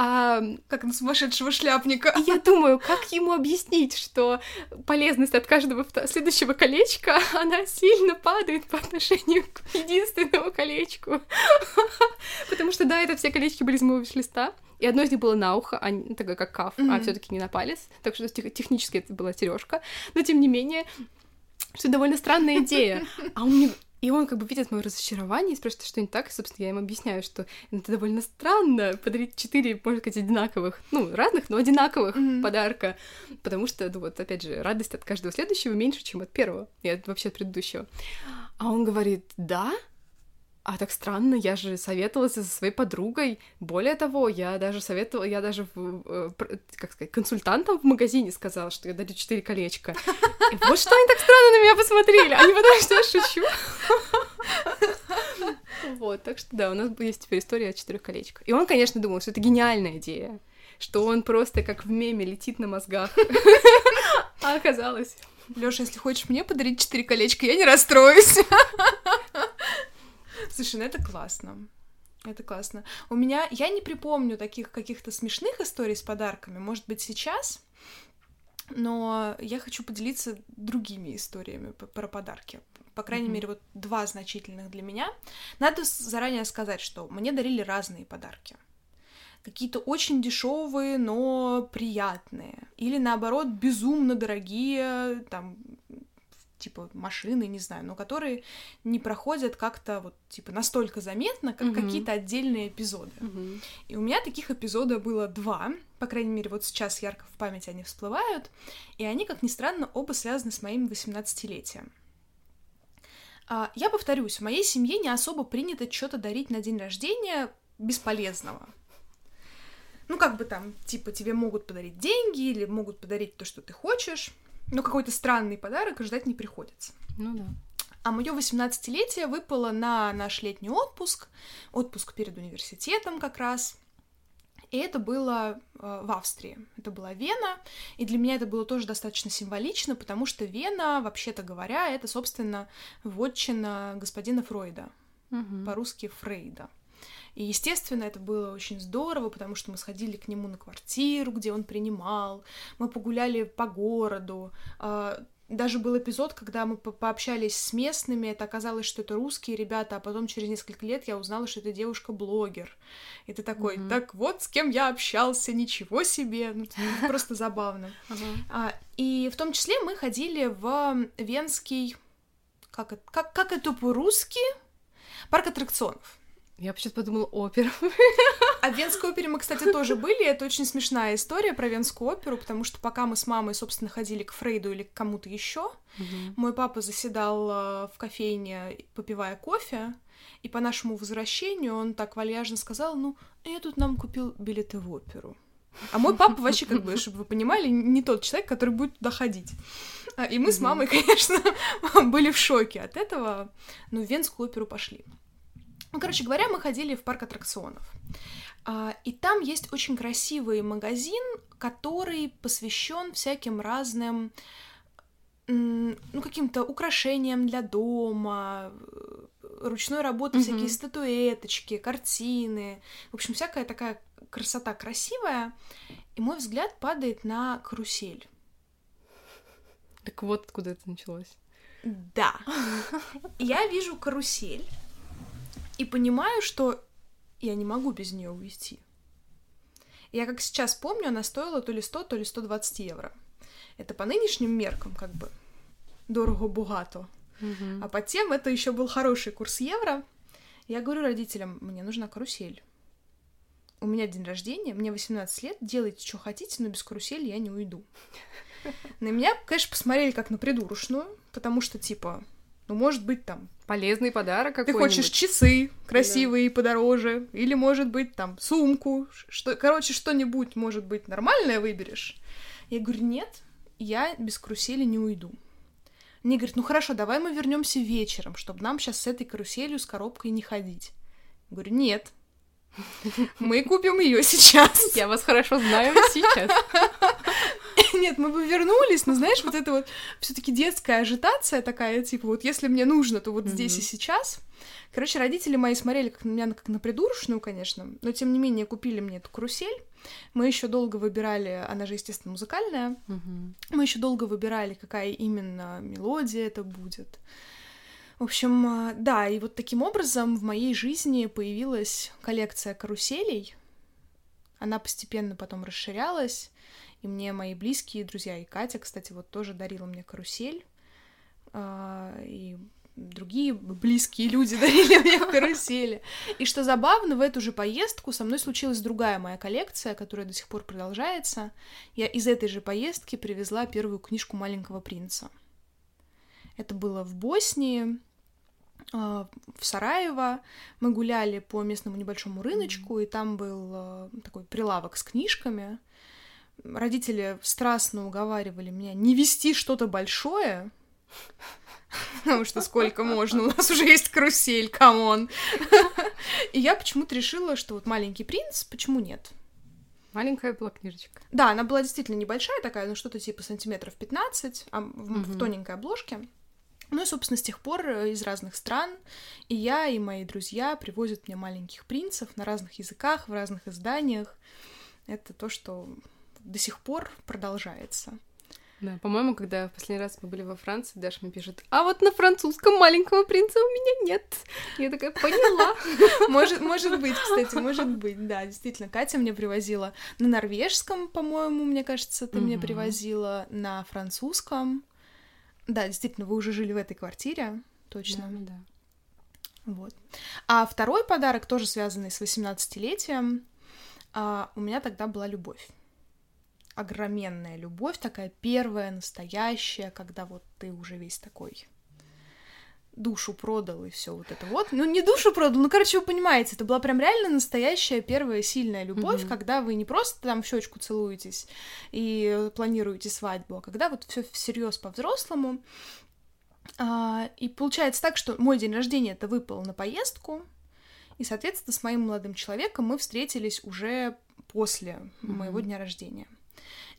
а, как на сумасшедшего шляпника. И я думаю, как ему объяснить, что полезность от каждого следующего колечка, она сильно падает по отношению к единственному колечку. Потому что, да, это все колечки были из моего листа. И одно из них было на ухо, а не такое как каф, mm-hmm. а все-таки не на палец. Так что технически это была сережка. Но тем не менее, что довольно странная идея. А он мне и он как бы видит мое разочарование и спрашивает, что не так, и, собственно, я ему объясняю, что это довольно странно подарить четыре, можно сказать, одинаковых, ну, разных, но одинаковых mm-hmm. подарка, потому что, ну, вот, опять же, радость от каждого следующего меньше, чем от первого, и от, вообще от предыдущего. А он говорит, да, а так странно, я же советовалась со своей подругой. Более того, я даже советовала, я даже, в, как сказать, консультантам в магазине сказала, что я дарю четыре колечка. И вот что они так странно на меня посмотрели. Они подумали, что я шучу. Вот, так что да, у нас есть теперь история о четырех колечках. И он, конечно, думал, что это гениальная идея, что он просто как в меме летит на мозгах. А оказалось... Лёша, если хочешь мне подарить четыре колечка, я не расстроюсь. Слушай, ну это классно. Это классно. У меня, я не припомню таких каких-то смешных историй с подарками. Может быть, сейчас, но я хочу поделиться другими историями про подарки. По крайней mm-hmm. мере, вот два значительных для меня. Надо заранее сказать, что мне дарили разные подарки. Какие-то очень дешевые, но приятные. Или наоборот, безумно дорогие, там, типа машины, не знаю, но которые не проходят как-то вот типа настолько заметно, как mm-hmm. какие-то отдельные эпизоды. Mm-hmm. И у меня таких эпизодов было два, по крайней мере, вот сейчас ярко в памяти они всплывают, и они, как ни странно, оба связаны с моим 18-летием. А, я повторюсь, в моей семье не особо принято что-то дарить на день рождения бесполезного. Ну, как бы там, типа, тебе могут подарить деньги или могут подарить то, что ты хочешь, но какой-то странный подарок ждать не приходится. Ну да. А мое 18-летие выпало на наш летний отпуск, отпуск перед университетом как раз. И это было э, в Австрии. Это была Вена. И для меня это было тоже достаточно символично, потому что Вена, вообще-то говоря, это, собственно, вотчина господина Фройда. Мгм. По-русски Фрейда. И, естественно, это было очень здорово, потому что мы сходили к нему на квартиру, где он принимал, мы погуляли по городу. а, Даже был эпизод, когда мы по- пообщались с местными, это оказалось, что это русские ребята, а потом через несколько лет я узнала, что это девушка-блогер. И ты такой, Мгм. так вот, с кем я общался, ничего себе, ну, это просто забавно. А, И в том числе мы ходили в Венский, как, это- как, как это по-русски? Парк аттракционов. Я почему-то подумала опера. А в Венской опере мы, кстати, тоже были. Это очень смешная история про Венскую оперу, потому что пока мы с мамой, собственно, ходили к Фрейду или к кому-то еще, Мгм. мой папа заседал э, в кофейне, попивая кофе, и по нашему возвращению он так вальяжно сказал, ну, я тут нам купил билеты в оперу. А мой папа вообще, как бы, чтобы вы понимали, не тот человек, который будет туда ходить. А, И мы с мамой, конечно, были в шоке от этого, но в Венскую оперу пошли. Ну, короче говоря, мы ходили в парк аттракционов. А, И там есть очень красивый магазин, который посвящен всяким разным, ну, каким-то украшениям для дома, ручной работы, Мгм. всякие статуэточки, картины. В общем, всякая такая красота красивая. И мой взгляд падает на карусель. Так вот откуда это началось. Да. Я вижу карусель и понимаю, что я не могу без нее уйти. Я как сейчас помню, она стоила то ли 100, то ли 120 евро. Это по нынешним меркам как бы дорого-богато. Мгм. А по тем это еще был хороший курс евро. Я говорю родителям, мне нужна карусель. У меня день рождения, мне 18 лет, делайте, что хотите, но без карусели я не уйду. На меня, конечно, посмотрели как на придурочную, потому что, типа, ну, может быть, там, Полезный подарок ты какой-нибудь. хочешь часы красивые и подороже, или, может быть, там, сумку, что, короче, что-нибудь, может быть, нормальное выберешь. Я говорю, нет, я без карусели не уйду. Мне говорят, ну хорошо, давай мы вернемся вечером, чтобы нам сейчас с этой каруселью, с коробкой не ходить. Я говорю, нет, мы купим ее сейчас. Я вас хорошо знаю сейчас. Нет, мы бы вернулись, но знаешь, вот это вот все-таки детская ажитация такая, типа, вот если мне нужно, то вот здесь и сейчас. Короче, родители мои смотрели как на меня как на придурочную, конечно, но тем не менее купили мне эту карусель. Мы еще долго выбирали, она же, естественно, музыкальная. Мы еще долго выбирали, какая именно мелодия это будет. В общем, а, да, и вот таким образом в моей жизни появилась коллекция каруселей. Она постепенно потом расширялась, и мне мои близкие друзья, и Катя, кстати, вот тоже дарила мне карусель, а, и другие близкие люди дарили мне карусели. И что забавно, в эту же поездку со мной случилась другая моя коллекция, которая до сих пор продолжается. Я из этой же поездки привезла первую книжку «Маленького принца». Это было в Боснии, а, в Сараево. Мы гуляли по местному небольшому рыночку, и там был а, такой прилавок с книжками. Родители страстно уговаривали меня не вести что-то большое, потому что сколько можно, у нас уже есть карусель, come on. И я почему-то решила, что вот «Маленький принц», почему нет? Маленькая была книжечка. Да, она была действительно небольшая такая, ну что-то типа сантиметров 15, а в, в Мгм. тоненькой обложке. Ну и, собственно, с тех пор э, из разных стран и я, и мои друзья привозят мне маленьких принцев на разных языках, в разных изданиях. Это то, что до сих пор продолжается. Да, по-моему, когда в последний раз мы были во Франции, Даша мне пишет, а вот на французском маленького принца у меня нет. Я такая, поняла. Может, может быть, кстати, может быть, да, действительно. Катя мне привозила на норвежском, по-моему, мне кажется, ты мне привозила на французском. Да, действительно, вы уже жили в этой квартире, точно. Да, да. Вот. А второй подарок, тоже связанный с 18-летием, а, у меня тогда была любовь. Огроменная любовь, такая первая, настоящая, когда вот ты уже весь такой душу продал и все вот это вот. Ну, не душу продал, ну, короче, вы понимаете, это была прям реально настоящая первая сильная любовь, mm-hmm. когда вы не просто там в щечку целуетесь и планируете свадьбу, а когда вот все всерьез по-взрослому. А, и получается так, что мой день рождения это выпал на поездку, и, соответственно, с моим молодым человеком мы встретились уже после mm-hmm. моего дня рождения.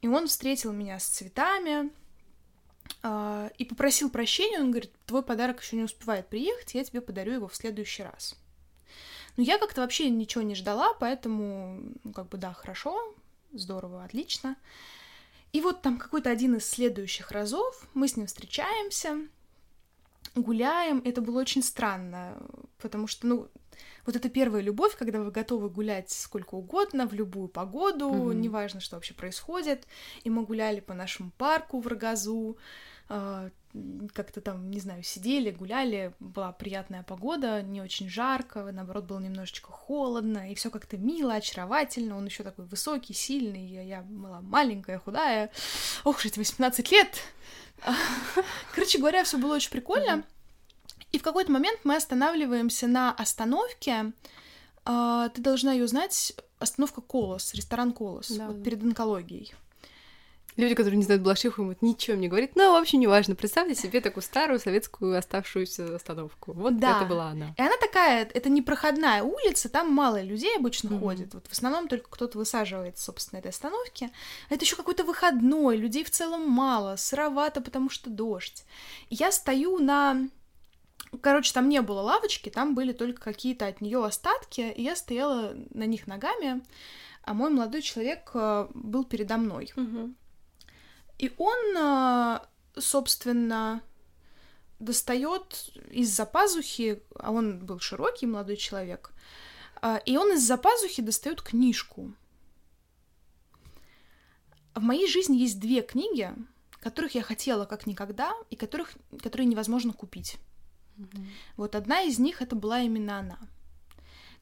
И он встретил меня с цветами, Uh, и попросил прощения, он говорит, твой подарок еще не успевает приехать, я тебе подарю его в следующий раз. Но я как-то вообще ничего не ждала, поэтому, ну, как бы, да, хорошо, здорово, отлично. И вот там какой-то один из следующих разов мы с ним встречаемся, гуляем. Это было очень странно, потому что, ну, вот это первая любовь, когда вы готовы гулять сколько угодно, в любую погоду, mm-hmm. неважно, что вообще происходит. И мы гуляли по нашему парку в Рогозу, э, как-то там, не знаю, сидели, гуляли, была приятная погода, не очень жарко, наоборот, было немножечко холодно, и все как-то мило, очаровательно. Он еще такой высокий, сильный, я, я была маленькая, худая. Ох, эти 18 лет! Короче говоря, все было очень прикольно. И в какой-то момент мы останавливаемся на остановке. А, ты должна ее знать. Остановка Колос, ресторан Колос, да, вот да. перед онкологией. Люди, которые не знают Балашиху, ему ничего не говорит. Ну, вообще не важно. Представьте себе такую старую советскую оставшуюся остановку. Вот да. это была она. И она такая, это не проходная улица, там мало людей обычно mm-hmm. ходит. Вот в основном только кто-то высаживается, собственно, этой остановке. Это еще какой-то выходной, людей в целом мало, сыровато, потому что дождь. И я стою на Короче, там не было лавочки, там были только какие-то от нее остатки, и я стояла на них ногами, а мой молодой человек э, был передо мной. Угу. И он, э, собственно, достает из-за пазухи, а он был широкий молодой человек, э, и он из-за пазухи достает книжку. В моей жизни есть две книги, которых я хотела как никогда, и которых, которые невозможно купить. Угу. Вот одна из них это была именно она.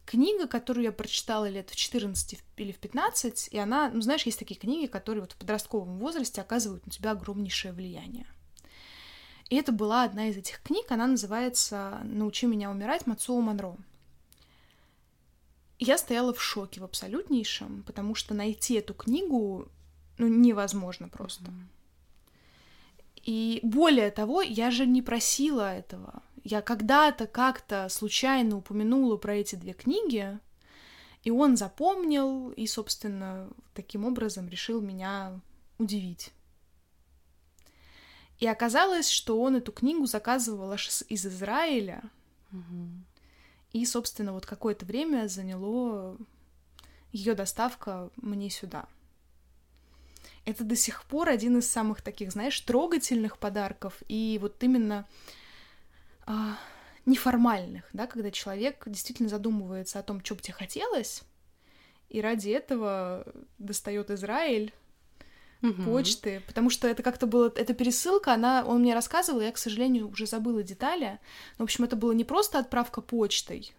Книга, которую я прочитала лет в 14 или в 15, и она, ну знаешь, есть такие книги, которые вот в подростковом возрасте оказывают на тебя огромнейшее влияние. И это была одна из этих книг, она называется «Научи меня умирать» Мацуо Монро. И я стояла в шоке в абсолютнейшем, потому что найти эту книгу ну, невозможно просто. Mm-hmm. И более того, я же не просила этого. Я когда-то как-то случайно упомянула про эти две книги, и он запомнил и, собственно, таким образом решил меня удивить. И оказалось, что он эту книгу заказывал аж из Израиля. Угу. И, собственно, вот какое-то время заняло ее доставка мне сюда. Это до сих пор один из самых таких, знаешь, трогательных подарков. И вот именно неформальных, да, когда человек действительно задумывается о том, что бы тебе хотелось, и ради этого достает Израиль угу. почты, потому что это как-то было, эта пересылка, она, он мне рассказывал, я, к сожалению, уже забыла детали, но, в общем, это было не просто отправка почтой,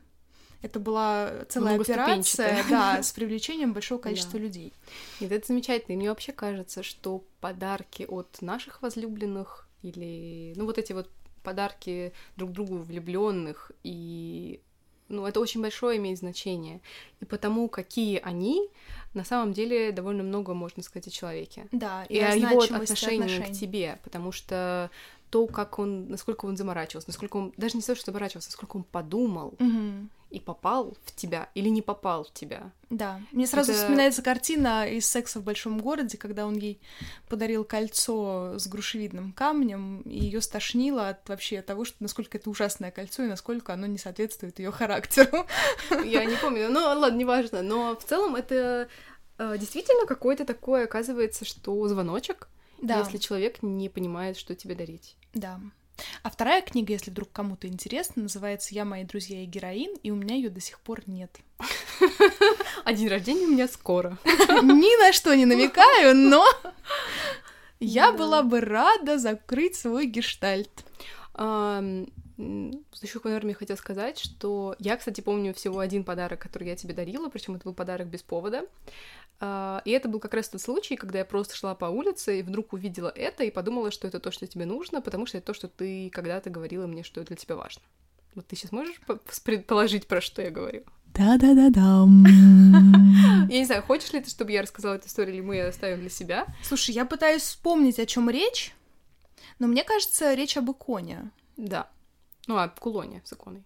это была целая операция, да, с привлечением большого количества да. людей. И это замечательно. И мне вообще кажется, что подарки от наших возлюбленных или, ну, вот эти вот подарки друг другу влюбленных и ну, это очень большое имеет значение. И потому, какие они, на самом деле довольно много можно сказать о человеке. Да, и, и о его отношении отношений. к тебе, потому что то, как он, насколько он заморачивался, насколько он, даже не то, что заморачивался, насколько он подумал угу. И попал в тебя или не попал в тебя. Да, мне сразу Это... вспоминается картина из «Секса в большом городе», когда он ей подарил кольцо с грушевидным камнем, и ее стошнило от вообще того, что насколько это ужасное кольцо и насколько оно не соответствует ее характеру. Я не помню, ну ладно, неважно, но в целом это э, действительно какой-то такой, оказывается, что звоночек, да. если человек не понимает, что тебе дарить. Да. А вторая книга, если вдруг кому-то интересно, называется «Я, мои друзья и героин», и у меня ее до сих пор нет. А день рождения у меня скоро. Ни на что не намекаю, но я была бы рада закрыть свой гештальт. Еще, наверное, хотела сказать, что я, кстати, помню всего один подарок, который я тебе дарила, причем это был подарок без повода. А, и это был как раз тот случай, когда я просто шла по улице и вдруг увидела это и подумала, что это то, что тебе нужно, потому что это то, что ты когда-то говорила мне, что для тебя важно. Вот ты сейчас можешь предположить, про что я говорю? Да-да-да-да. Я не знаю, хочешь ли ты, чтобы я рассказала эту историю, или мы ее оставим для себя? Слушай, я пытаюсь вспомнить, о чем речь, но мне кажется, речь об иконе. Да. Ну, а кулоне с иконой.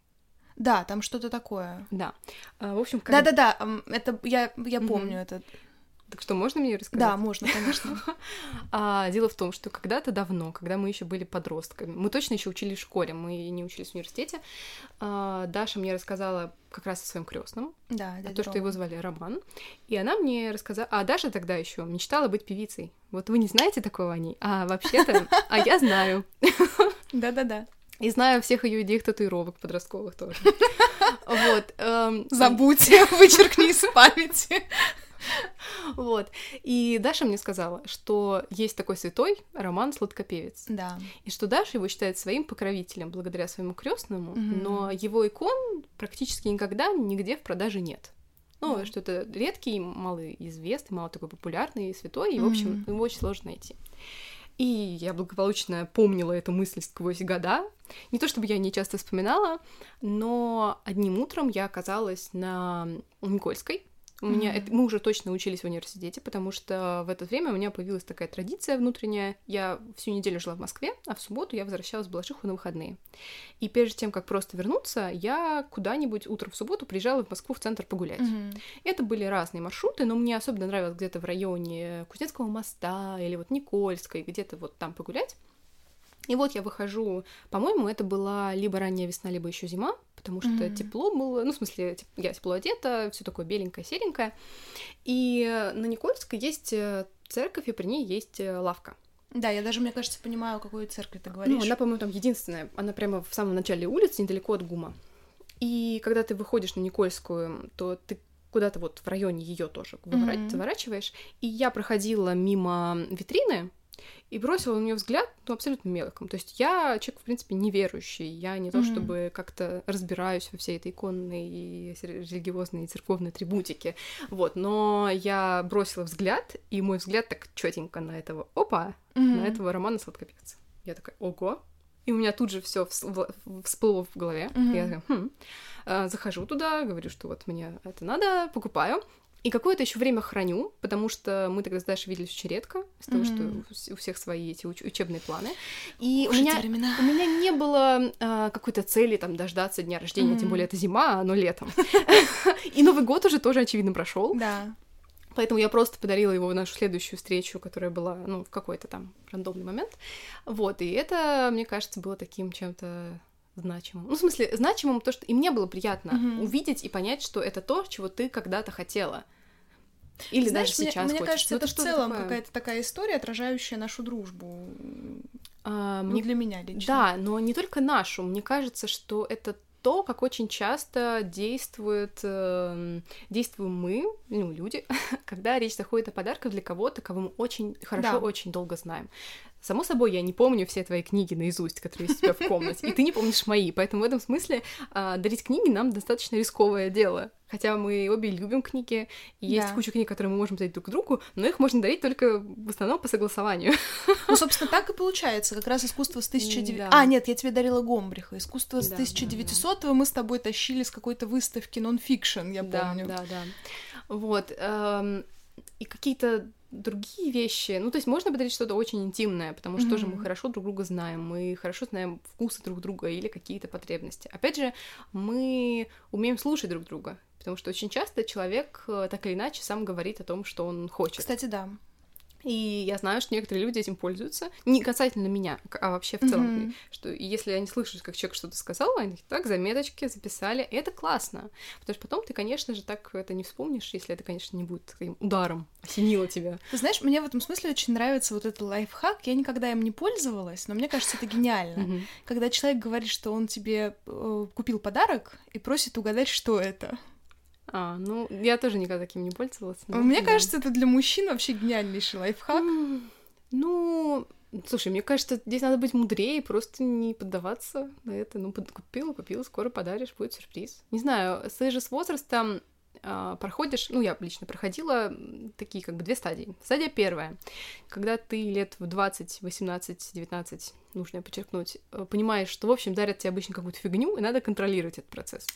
Да, там что-то такое. Да. А, в общем, как... Да-да-да, это я, я помню mm-hmm. это. Так что можно мне рассказать? Да, можно, конечно. а, дело в том, что когда-то давно, когда мы еще были подростками, мы точно еще учились в школе, мы не учились в университете. А, Даша мне рассказала как раз о своем крестном, да, да, то, что его звали Роман, и она мне рассказала, а Даша тогда еще мечтала быть певицей. Вот вы не знаете такого о ней, а вообще-то, а я знаю. Да-да-да. И знаю всех ее идеях татуировок подростковых тоже. Вот. Эм, Забудьте, вычеркни из памяти. Вот. И Даша мне сказала, что есть такой святой Роман Сладкопевец. Да. И что Даша его считает своим покровителем благодаря своему крестному, но его икон практически никогда нигде в продаже нет. Ну, mm что это редкий, малоизвестный, мало такой популярный святой, и, в общем, его очень сложно найти. И я благополучно помнила эту мысль сквозь года. Не то чтобы я не часто вспоминала, но одним утром я оказалась на Никольской, у меня это, мы уже точно учились в университете, потому что в это время у меня появилась такая традиция внутренняя. Я всю неделю жила в Москве, а в субботу я возвращалась в Балашиху на выходные. И прежде чем как просто вернуться, я куда-нибудь утром в субботу приезжала в Москву в центр погулять. Mm-hmm. Это были разные маршруты, но мне особенно нравилось где-то в районе Кузнецкого моста или вот Никольской, где-то вот там погулять. И вот я выхожу, по-моему, это была либо ранняя весна, либо еще зима, потому что mm-hmm. тепло было, ну, в смысле, я тепло одета, все такое беленькое, серенькое. И на Никольской есть э, церковь, и при ней есть э, лавка. Да, я даже, мне кажется, понимаю, о какой церкви ты говоришь. Ну, она, по-моему, там единственная. Она прямо в самом начале улицы, недалеко от ГУМа. И когда ты выходишь на Никольскую, то ты куда-то вот в районе ее тоже mm-hmm. заворачиваешь. И я проходила мимо витрины, и бросила на нее взгляд, ну, абсолютно мелком. То есть я человек, в принципе, неверующий. Я не то, mm-hmm. чтобы как-то разбираюсь во всей этой иконной и религиозной и церковной атрибутике. Вот, но я бросила взгляд, и мой взгляд так четенько на этого, опа, mm-hmm. на этого Романа Сладкопевца. Я такая, ого, и у меня тут же все всплыло в голове. Mm-hmm. Я такая, хм. А, захожу туда, говорю, что вот мне это надо, покупаю. И какое-то еще время храню, потому что мы тогда с Дашей виделись очень редко, из того, mm-hmm. что у всех свои эти уч- учебные планы. И у меня, времена. у меня не было а, какой-то цели там дождаться дня рождения, mm-hmm. тем более это зима, а оно летом. И Новый год уже тоже, очевидно, прошел. Да. Поэтому я просто подарила его в нашу следующую встречу, которая была, ну, в какой-то там рандомный момент. Вот, и это, мне кажется, было таким чем-то значимым. Ну, в смысле, значимым то, что и мне было приятно mm-hmm. увидеть и понять, что это то, чего ты когда-то хотела. Или Знаешь, даже сейчас мне, мне кажется, ну, это в целом такое? какая-то такая история, отражающая нашу дружбу. А, ну, мне... для меня лично. Да, но не только нашу. Мне кажется, что это то, как очень часто действует, э, действуем мы, ну, люди, когда речь заходит о подарках для кого-то, кого мы очень хорошо, да. очень долго знаем. Само собой, я не помню все твои книги наизусть, которые есть у тебя в комнате, и ты не помнишь мои, поэтому в этом смысле э, дарить книги нам достаточно рисковое дело. Хотя мы обе любим книги, и есть да. куча книг, которые мы можем дарить друг другу, но их можно дарить только в основном по согласованию. Ну, собственно, так и получается. Как раз искусство с 1900... Да. А, нет, я тебе дарила Гомбриха. Искусство с да, 1900 да, да. мы с тобой тащили с какой-то выставки нон-фикшн, я помню. Да, да, да. Вот. Эм, и какие-то другие вещи. Ну, то есть можно подарить что-то очень интимное, потому что mm-hmm. тоже мы хорошо друг друга знаем, мы хорошо знаем вкусы друг друга или какие-то потребности. Опять же, мы умеем слушать друг друга, потому что очень часто человек э, так или иначе сам говорит о том, что он хочет. Кстати, да. И я знаю, что некоторые люди этим пользуются. Не касательно меня, а вообще в целом. Mm-hmm. Что если они слышат, как человек что-то сказал, они так, заметочки записали. И это классно. Потому что потом ты, конечно же, так это не вспомнишь, если это, конечно, не будет таким ударом осенило тебя. Знаешь, мне в этом смысле очень нравится вот этот лайфхак. Я никогда им не пользовалась, но мне кажется, это гениально. Mm-hmm. Когда человек говорит, что он тебе э, купил подарок и просит угадать, что это. А, ну, я тоже никогда таким не пользовалась. Но, Мне да. кажется, это для мужчин вообще гениальнейший лайфхак. Ну, Слушай, мне кажется, здесь надо быть мудрее, просто не поддаваться на это. Ну, под... купил, купил, скоро подаришь, будет сюрприз. Не знаю, ты же с возрастом проходишь, ну, я лично проходила такие как бы две стадии. Стадия первая, когда ты лет в 20, 18, 19, нужно подчеркнуть, э, понимаешь, что, в общем, дарят тебе обычно какую-то фигню, и надо контролировать этот процесс.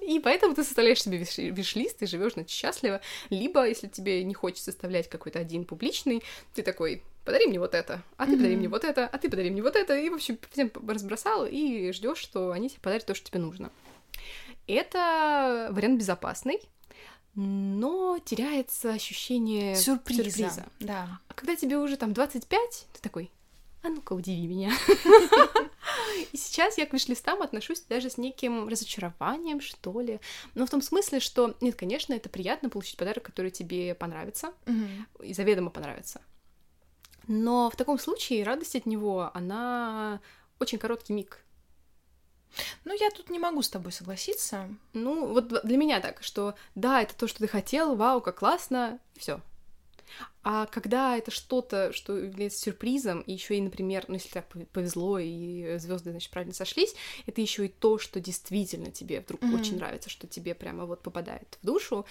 И поэтому ты составляешь себе виш-лист и живешь значит, счастливо. Либо, если тебе не хочется составлять какой-то один публичный, ты такой, подари мне вот это, а ты подари мне вот это, а ты подари мне вот это, и, в общем, всем разбросал, и ждешь, что они тебе подарят то, что тебе нужно. Это вариант безопасный, но теряется ощущение сюрприза. сюрприза. Да. А когда тебе уже там 25, ты такой, а ну-ка удиви меня. И сейчас я к виш-листам отношусь даже с неким разочарованием, что ли. Но в том смысле, что, нет, конечно, это приятно получить подарок, который тебе понравится, и заведомо понравится. Но в таком случае радость от него, она очень короткий миг. Ну, я тут не могу с тобой согласиться. Ну, вот для меня так, что да, это то, что ты хотел, вау, как классно, все. А когда это что-то, что является сюрпризом, и еще и, например, ну, если так повезло, и звезды, значит, правильно сошлись, это еще и то, что действительно тебе вдруг mm-hmm. очень нравится, что тебе прямо вот попадает в душу,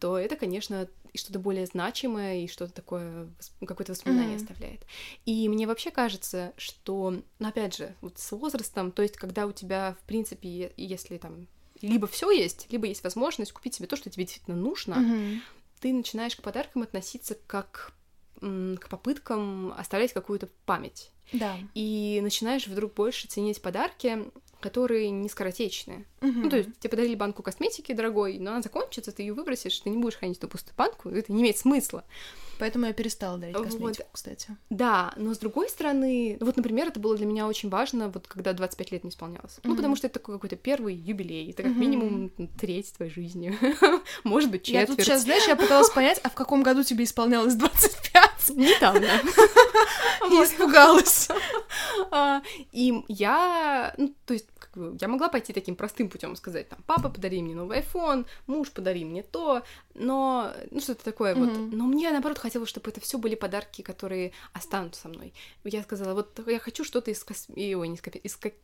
то это, конечно, что-то более значимое и что-то такое, какое-то воспоминание mm-hmm. оставляет. И мне вообще кажется, что, ну, опять же, вот с возрастом, то есть когда у тебя, в принципе, если там либо все есть, либо есть возможность купить себе то, что тебе действительно нужно, mm-hmm ты начинаешь к подаркам относиться как к попыткам оставлять какую-то память. Да. И начинаешь вдруг больше ценить подарки, которые не скоротечные. Угу. Ну, то есть тебе подарили банку косметики дорогой, но она закончится, ты ее выбросишь, ты не будешь хранить эту пустую банку, это не имеет смысла. Поэтому я перестала дарить косметику, вот. кстати. Да, но с другой стороны, вот, например, это было для меня очень важно, вот когда 25 лет не исполнялось. Угу. Ну, потому что это такой какой-то первый юбилей, это как угу. минимум треть твоей жизни, может быть, четверть. Я тут сейчас, знаешь, я пыталась понять, а в каком году тебе исполнялось 25? Недавно. Я испугалась. А, и я, ну, то есть я могла пойти таким простым путем сказать, там, папа, подари мне новый iPhone, муж, подари мне то, но, ну, что-то такое mm-hmm. вот. Но мне, наоборот, хотелось, чтобы это все были подарки, которые останутся со мной. Я сказала, вот я хочу что-то из кос... Ой, не из, из как...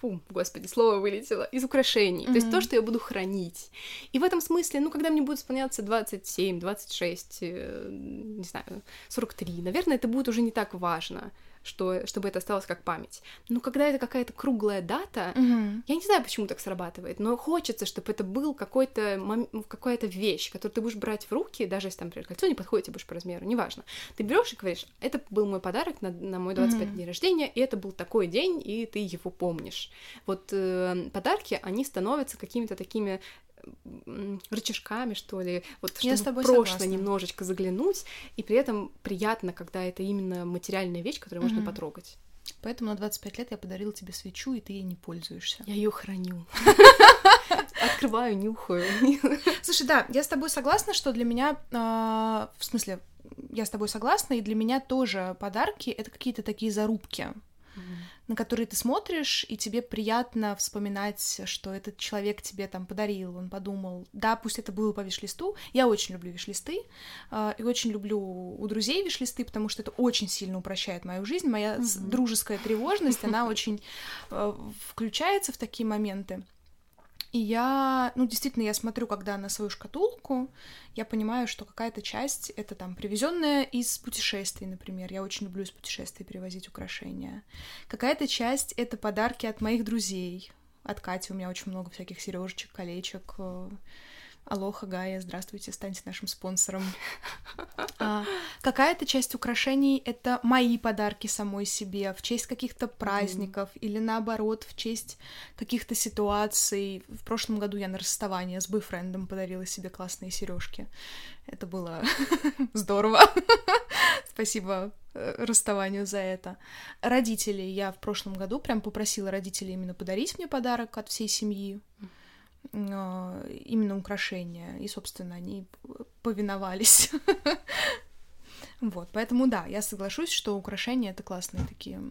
Фу, господи, слово вылетело. Из украшений. Mm-hmm. То есть то, что я буду хранить. И в этом смысле, ну, когда мне будет исполняться 27, 26, э, не знаю, 43, наверное, это будет уже не так важно что, чтобы это осталось как память. Но когда это какая-то круглая дата, угу. я не знаю, почему так срабатывает, но хочется, чтобы это был какой-то мом... какая-то вещь, которую ты будешь брать в руки, даже если там, например, кольцо не подходит тебе больше по размеру, неважно. Ты берешь и говоришь, это был мой подарок на, на мой 25 угу. день рождения, и это был такой день, и ты его помнишь. Вот э, подарки, они становятся какими-то такими рычажками, что ли, вот Я чтобы в прошлое согласна. немножечко заглянуть, и при этом приятно, когда это именно материальная вещь, которую mm-hmm. можно потрогать. Поэтому на 25 лет я подарила тебе свечу, и ты ей не пользуешься. Я ее храню. Открываю, нюхаю. Слушай, да, я с тобой согласна, что для меня, а, в смысле, я с тобой согласна, и для меня тоже подарки это какие-то такие зарубки на которые ты смотришь, и тебе приятно вспоминать, что этот человек тебе там подарил, он подумал, да, пусть это было по виш-листу. Я очень люблю виш-листы, э, и очень люблю у друзей виш-листы, потому что это очень сильно упрощает мою жизнь. Моя mm-hmm. дружеская тревожность, она очень э, включается в такие моменты. И я, ну, действительно, я смотрю, когда на свою шкатулку, я понимаю, что какая-то часть это там привезенная из путешествий, например. Я очень люблю из путешествий привозить украшения. Какая-то часть это подарки от моих друзей. От Кати у меня очень много всяких сережечек, колечек, э, Алоха, Гая, здравствуйте, станьте нашим спонсором. А, какая-то часть украшений — это мои подарки самой себе в честь каких-то праздников mm. или наоборот в честь каких-то ситуаций. В прошлом году я на расставание с бойфрендом подарила себе классные сережки. Это было здорово. Спасибо э, расставанию за это. Родители я в прошлом году прям попросила родителей именно подарить мне подарок от всей семьи. Mm именно украшения, и, собственно, они повиновались. Вот, поэтому да, я соглашусь, что украшения это классные такие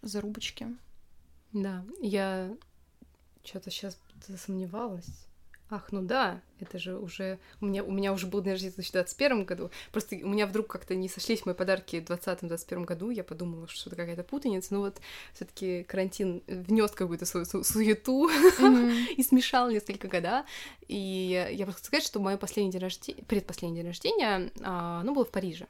зарубочки. Да, я что-то сейчас засомневалась. Ах, ну да, это же уже... У меня, у меня уже был день рождения в 2021 году. Просто у меня вдруг как-то не сошлись мои подарки в 2020-2021 году. Я подумала, что это какая-то путаница. Но вот все таки карантин внес какую-то свою су- суету mm-hmm. и смешал несколько года. И я просто сказать, что мое последнее день рождения, предпоследнее день рождения, а, оно было в Париже.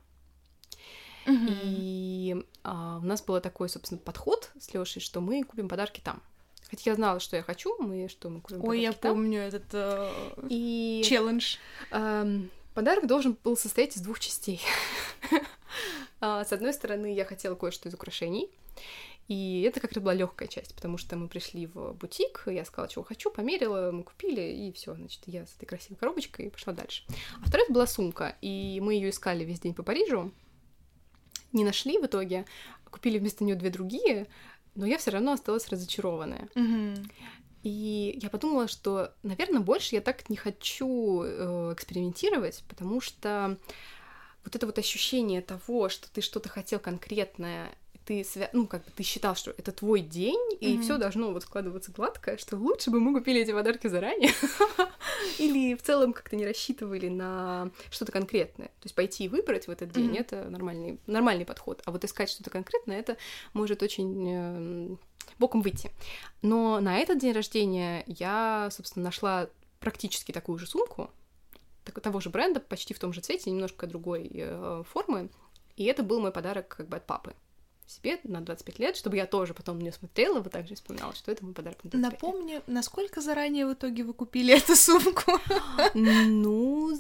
Mm-hmm. И а, у нас был такой, собственно, подход с Лешей, что мы купим подарки там. Хотя я знала, что я хочу, мы что мы купим. Ой, я там. помню этот э, и челлендж. Э, подарок должен был состоять из двух частей. А, с одной стороны, я хотела кое-что из украшений. И это как раз была легкая часть, потому что мы пришли в бутик, я сказала, чего хочу, померила, мы купили, и все, значит, я с этой красивой коробочкой пошла дальше. А вторая была сумка, и мы ее искали весь день по Парижу, не нашли в итоге, купили вместо нее две другие, но я все равно осталась разочарованная. Mm-hmm. И я подумала, что, наверное, больше я так не хочу э, экспериментировать, потому что вот это вот ощущение того, что ты что-то хотел конкретное, ты свя... ну как бы ты считал, что это твой день и mm-hmm. все должно вот складываться гладко, что лучше бы мы купили эти подарки заранее или в целом как-то не рассчитывали на что-то конкретное. То есть пойти и выбрать в этот день mm-hmm. это нормальный нормальный подход, а вот искать что-то конкретное это может очень э, боком выйти. Но на этот день рождения я, собственно, нашла практически такую же сумку того же бренда, почти в том же цвете, немножко другой э, формы, и это был мой подарок как бы от папы себе на 25 лет, чтобы я тоже потом не смотрела, вот так же вспоминала, что это мой подарок на 25 Напомни, лет. насколько заранее в итоге вы купили эту сумку? Ну,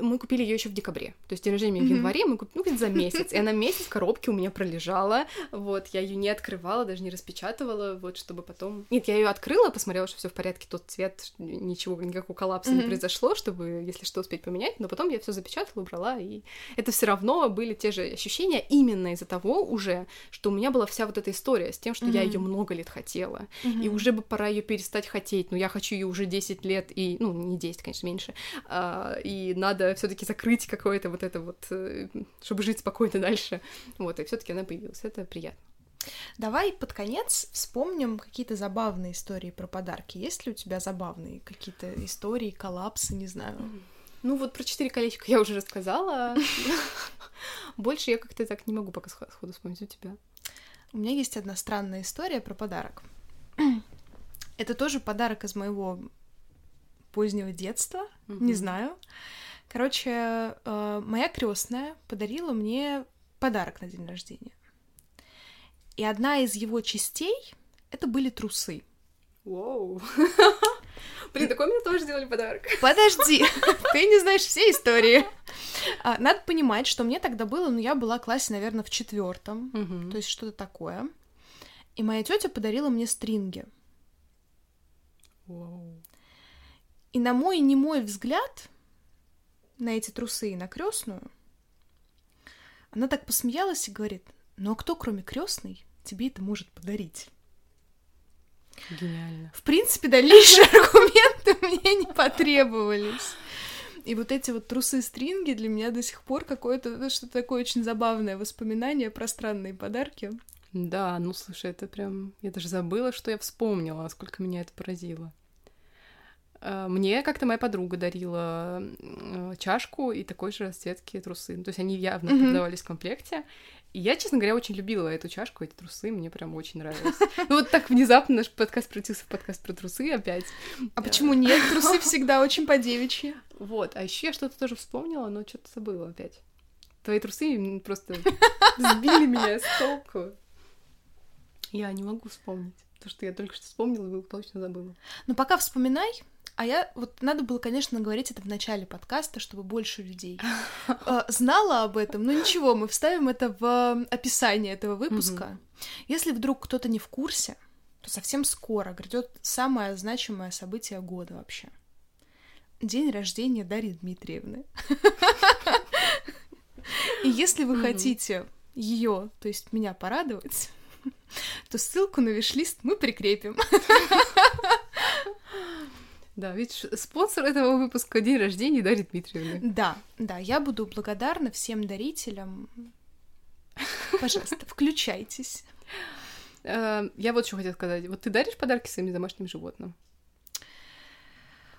мы купили ее еще в декабре. То есть день рождения mm-hmm. в январе мы купили, ну, за месяц. И она месяц в коробке у меня пролежала. Вот, я ее не открывала, даже не распечатывала, вот, чтобы потом... Нет, я ее открыла, посмотрела, что все в порядке, тот цвет, ничего, никакого коллапса mm-hmm. не произошло, чтобы, если что, успеть поменять. Но потом я все запечатала, убрала, и это все равно были те же ощущения именно из-за того уже, что у меня была вся вот эта история с тем, что mm-hmm. я ее много лет хотела. Mm-hmm. И уже бы пора ее перестать хотеть. Но я хочу ее уже 10 лет, и, ну, не 10, конечно, меньше. А, и надо надо все-таки закрыть какое-то вот это вот, э, чтобы жить спокойно дальше. Вот, и все-таки она появилась. Это приятно. Давай под конец вспомним какие-то забавные истории про подарки. Есть ли у тебя забавные какие-то истории, коллапсы, не знаю? Ну вот про четыре колечка я уже рассказала. Больше я как-то так не могу пока сходу вспомнить у тебя. У меня есть одна странная история про подарок. Это тоже подарок из моего позднего детства, не знаю. Короче, э, моя крестная подарила мне подарок на день рождения. И одна из его частей это были трусы. Воу. Блин, такой мне тоже сделали подарок. Подожди, ты не знаешь все истории. А, надо понимать, что мне тогда было, ну, я была в классе, наверное, в четвертом, угу. то есть что-то такое. И моя тетя подарила мне стринги. Воу. И на мой немой взгляд, на эти трусы и на крестную, она так посмеялась и говорит, ну а кто, кроме крестной, тебе это может подарить? Гениально. В принципе, дальнейшие аргументы мне не потребовались. И вот эти вот трусы-стринги для меня до сих пор какое-то ну, что-то такое очень забавное воспоминание про странные подарки. Да, ну слушай, это прям... Я даже забыла, что я вспомнила, сколько меня это поразило. Э, мне как-то моя подруга дарила э, чашку и такой же расцветки трусы. То есть они явно mm-hmm. продавались в комплекте. И я, честно говоря, очень любила эту чашку, эти трусы, мне прям очень нравилось. Ну вот так внезапно наш подкаст превратился в подкаст про трусы опять. А почему нет? Трусы всегда очень по-девичьи. Вот, а еще я что-то тоже вспомнила, но что-то забыла опять. Твои трусы просто сбили меня с толку. Я не могу вспомнить. То, что я только что вспомнила, и точно забыла. Ну, пока вспоминай, а я вот надо было, конечно, говорить это в начале подкаста, чтобы больше людей э, знала об этом. Но ничего, мы вставим это в описание этого выпуска. Если вдруг кто-то не в курсе, то совсем скоро грядет самое значимое событие года вообще. День рождения Дарьи Дмитриевны. И если вы хотите ее, то есть меня порадовать, то ссылку на виш-лист мы прикрепим. Да, ведь спонсор этого выпуска день рождения Дарьи Дмитриевны. Да, да, я буду благодарна всем дарителям. Пожалуйста, включайтесь. Э, я вот что хотела сказать. Вот ты даришь подарки своим домашним животным?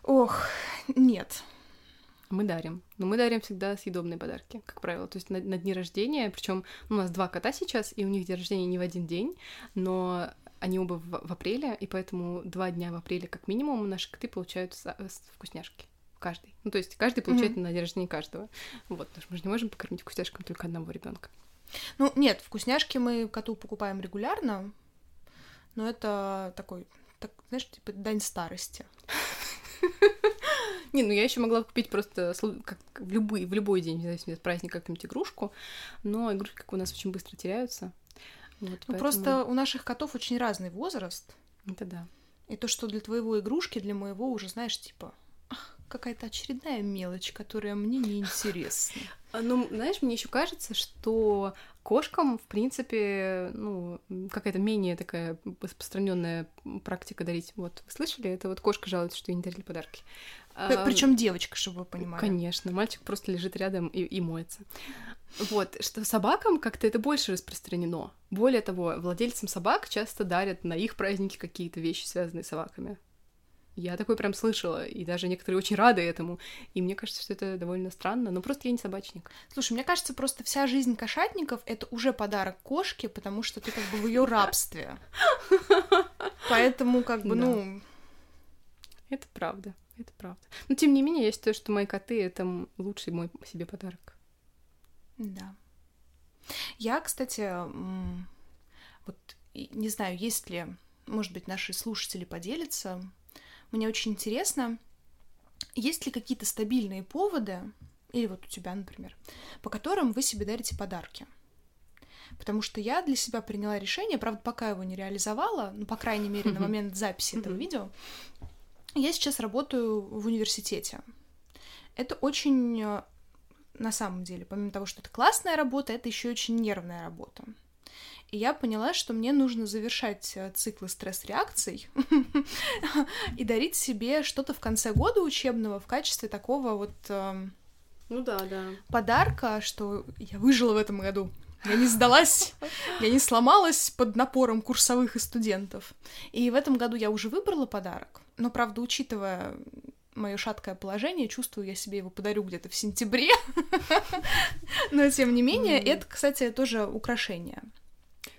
Ох, нет. Мы дарим. Но мы дарим всегда съедобные подарки, как правило. То есть на, на дни рождения, причем у нас два кота сейчас, и у них день рождения не в один день, но они оба в, в апреле, и поэтому два дня в апреле как минимум наши коты получают вкусняшки. Каждый. Ну, то есть каждый получает mm-hmm. на день рождения каждого. Вот, потому что мы же не можем покормить вкусняшками только одного ребенка. Ну, нет, вкусняшки мы коту покупаем регулярно, но это такой, так, знаешь, типа дань старости. Не, ну я еще могла купить просто как в любой, в любой день, независимо от праздника, какую-нибудь игрушку, но игрушки как у нас очень быстро теряются. Вот, ну, поэтому... просто у наших котов очень разный возраст. Это да. И то, что для твоего игрушки, для моего уже, знаешь, типа, какая-то очередная мелочь, которая мне не интересна. А, ну, знаешь, мне еще кажется, что кошкам, в принципе, ну, какая-то менее такая распространенная практика дарить. Вот, вы слышали? Это вот кошка жалуется, что ей не дарили подарки. Причем девочка, чтобы вы понимали. Конечно, мальчик просто лежит рядом и, и моется. Вот, что собакам как-то это больше распространено. Более того, владельцам собак часто дарят на их праздники какие-то вещи, связанные с собаками. Я такое прям слышала, и даже некоторые очень рады этому. И мне кажется, что это довольно странно, но просто я не собачник. Слушай, мне кажется, просто вся жизнь кошатников — это уже подарок кошке, потому что ты как бы в ее рабстве. Поэтому как бы, ну... Это правда, это правда. Но тем не менее, есть то, что мои коты — это лучший мой себе подарок. Да. Я, кстати, вот не знаю, есть ли, может быть, наши слушатели поделятся мне очень интересно, есть ли какие-то стабильные поводы, или вот у тебя, например, по которым вы себе дарите подарки? Потому что я для себя приняла решение, правда, пока его не реализовала, ну, по крайней мере, на момент записи этого видео, я сейчас работаю в университете. Это очень, э, на самом деле, помимо того, что это классная работа, это еще очень нервная работа. И я поняла, что мне нужно завершать э, циклы стресс-реакций и дарить себе что-то в конце года учебного в качестве такого вот... Эм, ну да, да. Подарка, что я выжила в этом году. Я не сдалась, я не сломалась под напором курсовых и студентов. И в этом году я уже выбрала подарок. Но, правда, учитывая мое шаткое положение, чувствую, я себе его подарю где-то в сентябре. Но, тем не менее, это, кстати, тоже украшение.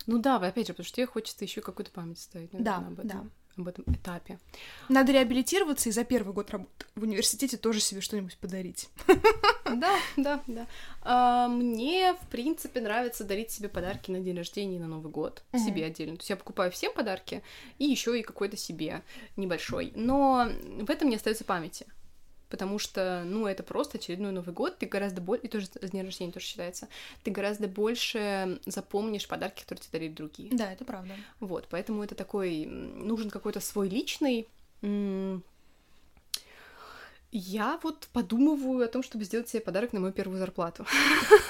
Ну да, опять же, потому что тебе хочется еще какую-то память ставить. Наверное, да, об этом, да. Об этом этапе. Надо реабилитироваться и за первый год работы в университете тоже себе что-нибудь подарить. Да, да, да. А, мне, в принципе, нравится дарить себе подарки на день рождения и на Новый год. Угу. Себе отдельно. То есть я покупаю всем подарки и еще и какой-то себе небольшой. Но в этом не остается памяти потому что, ну, это просто очередной Новый год, ты гораздо больше, и тоже с дня рождения тоже считается, ты гораздо больше запомнишь подарки, которые тебе дарили другие. Да, это правда. Вот, поэтому это такой, нужен какой-то свой личный я вот подумываю о том, чтобы сделать себе подарок на мою первую зарплату,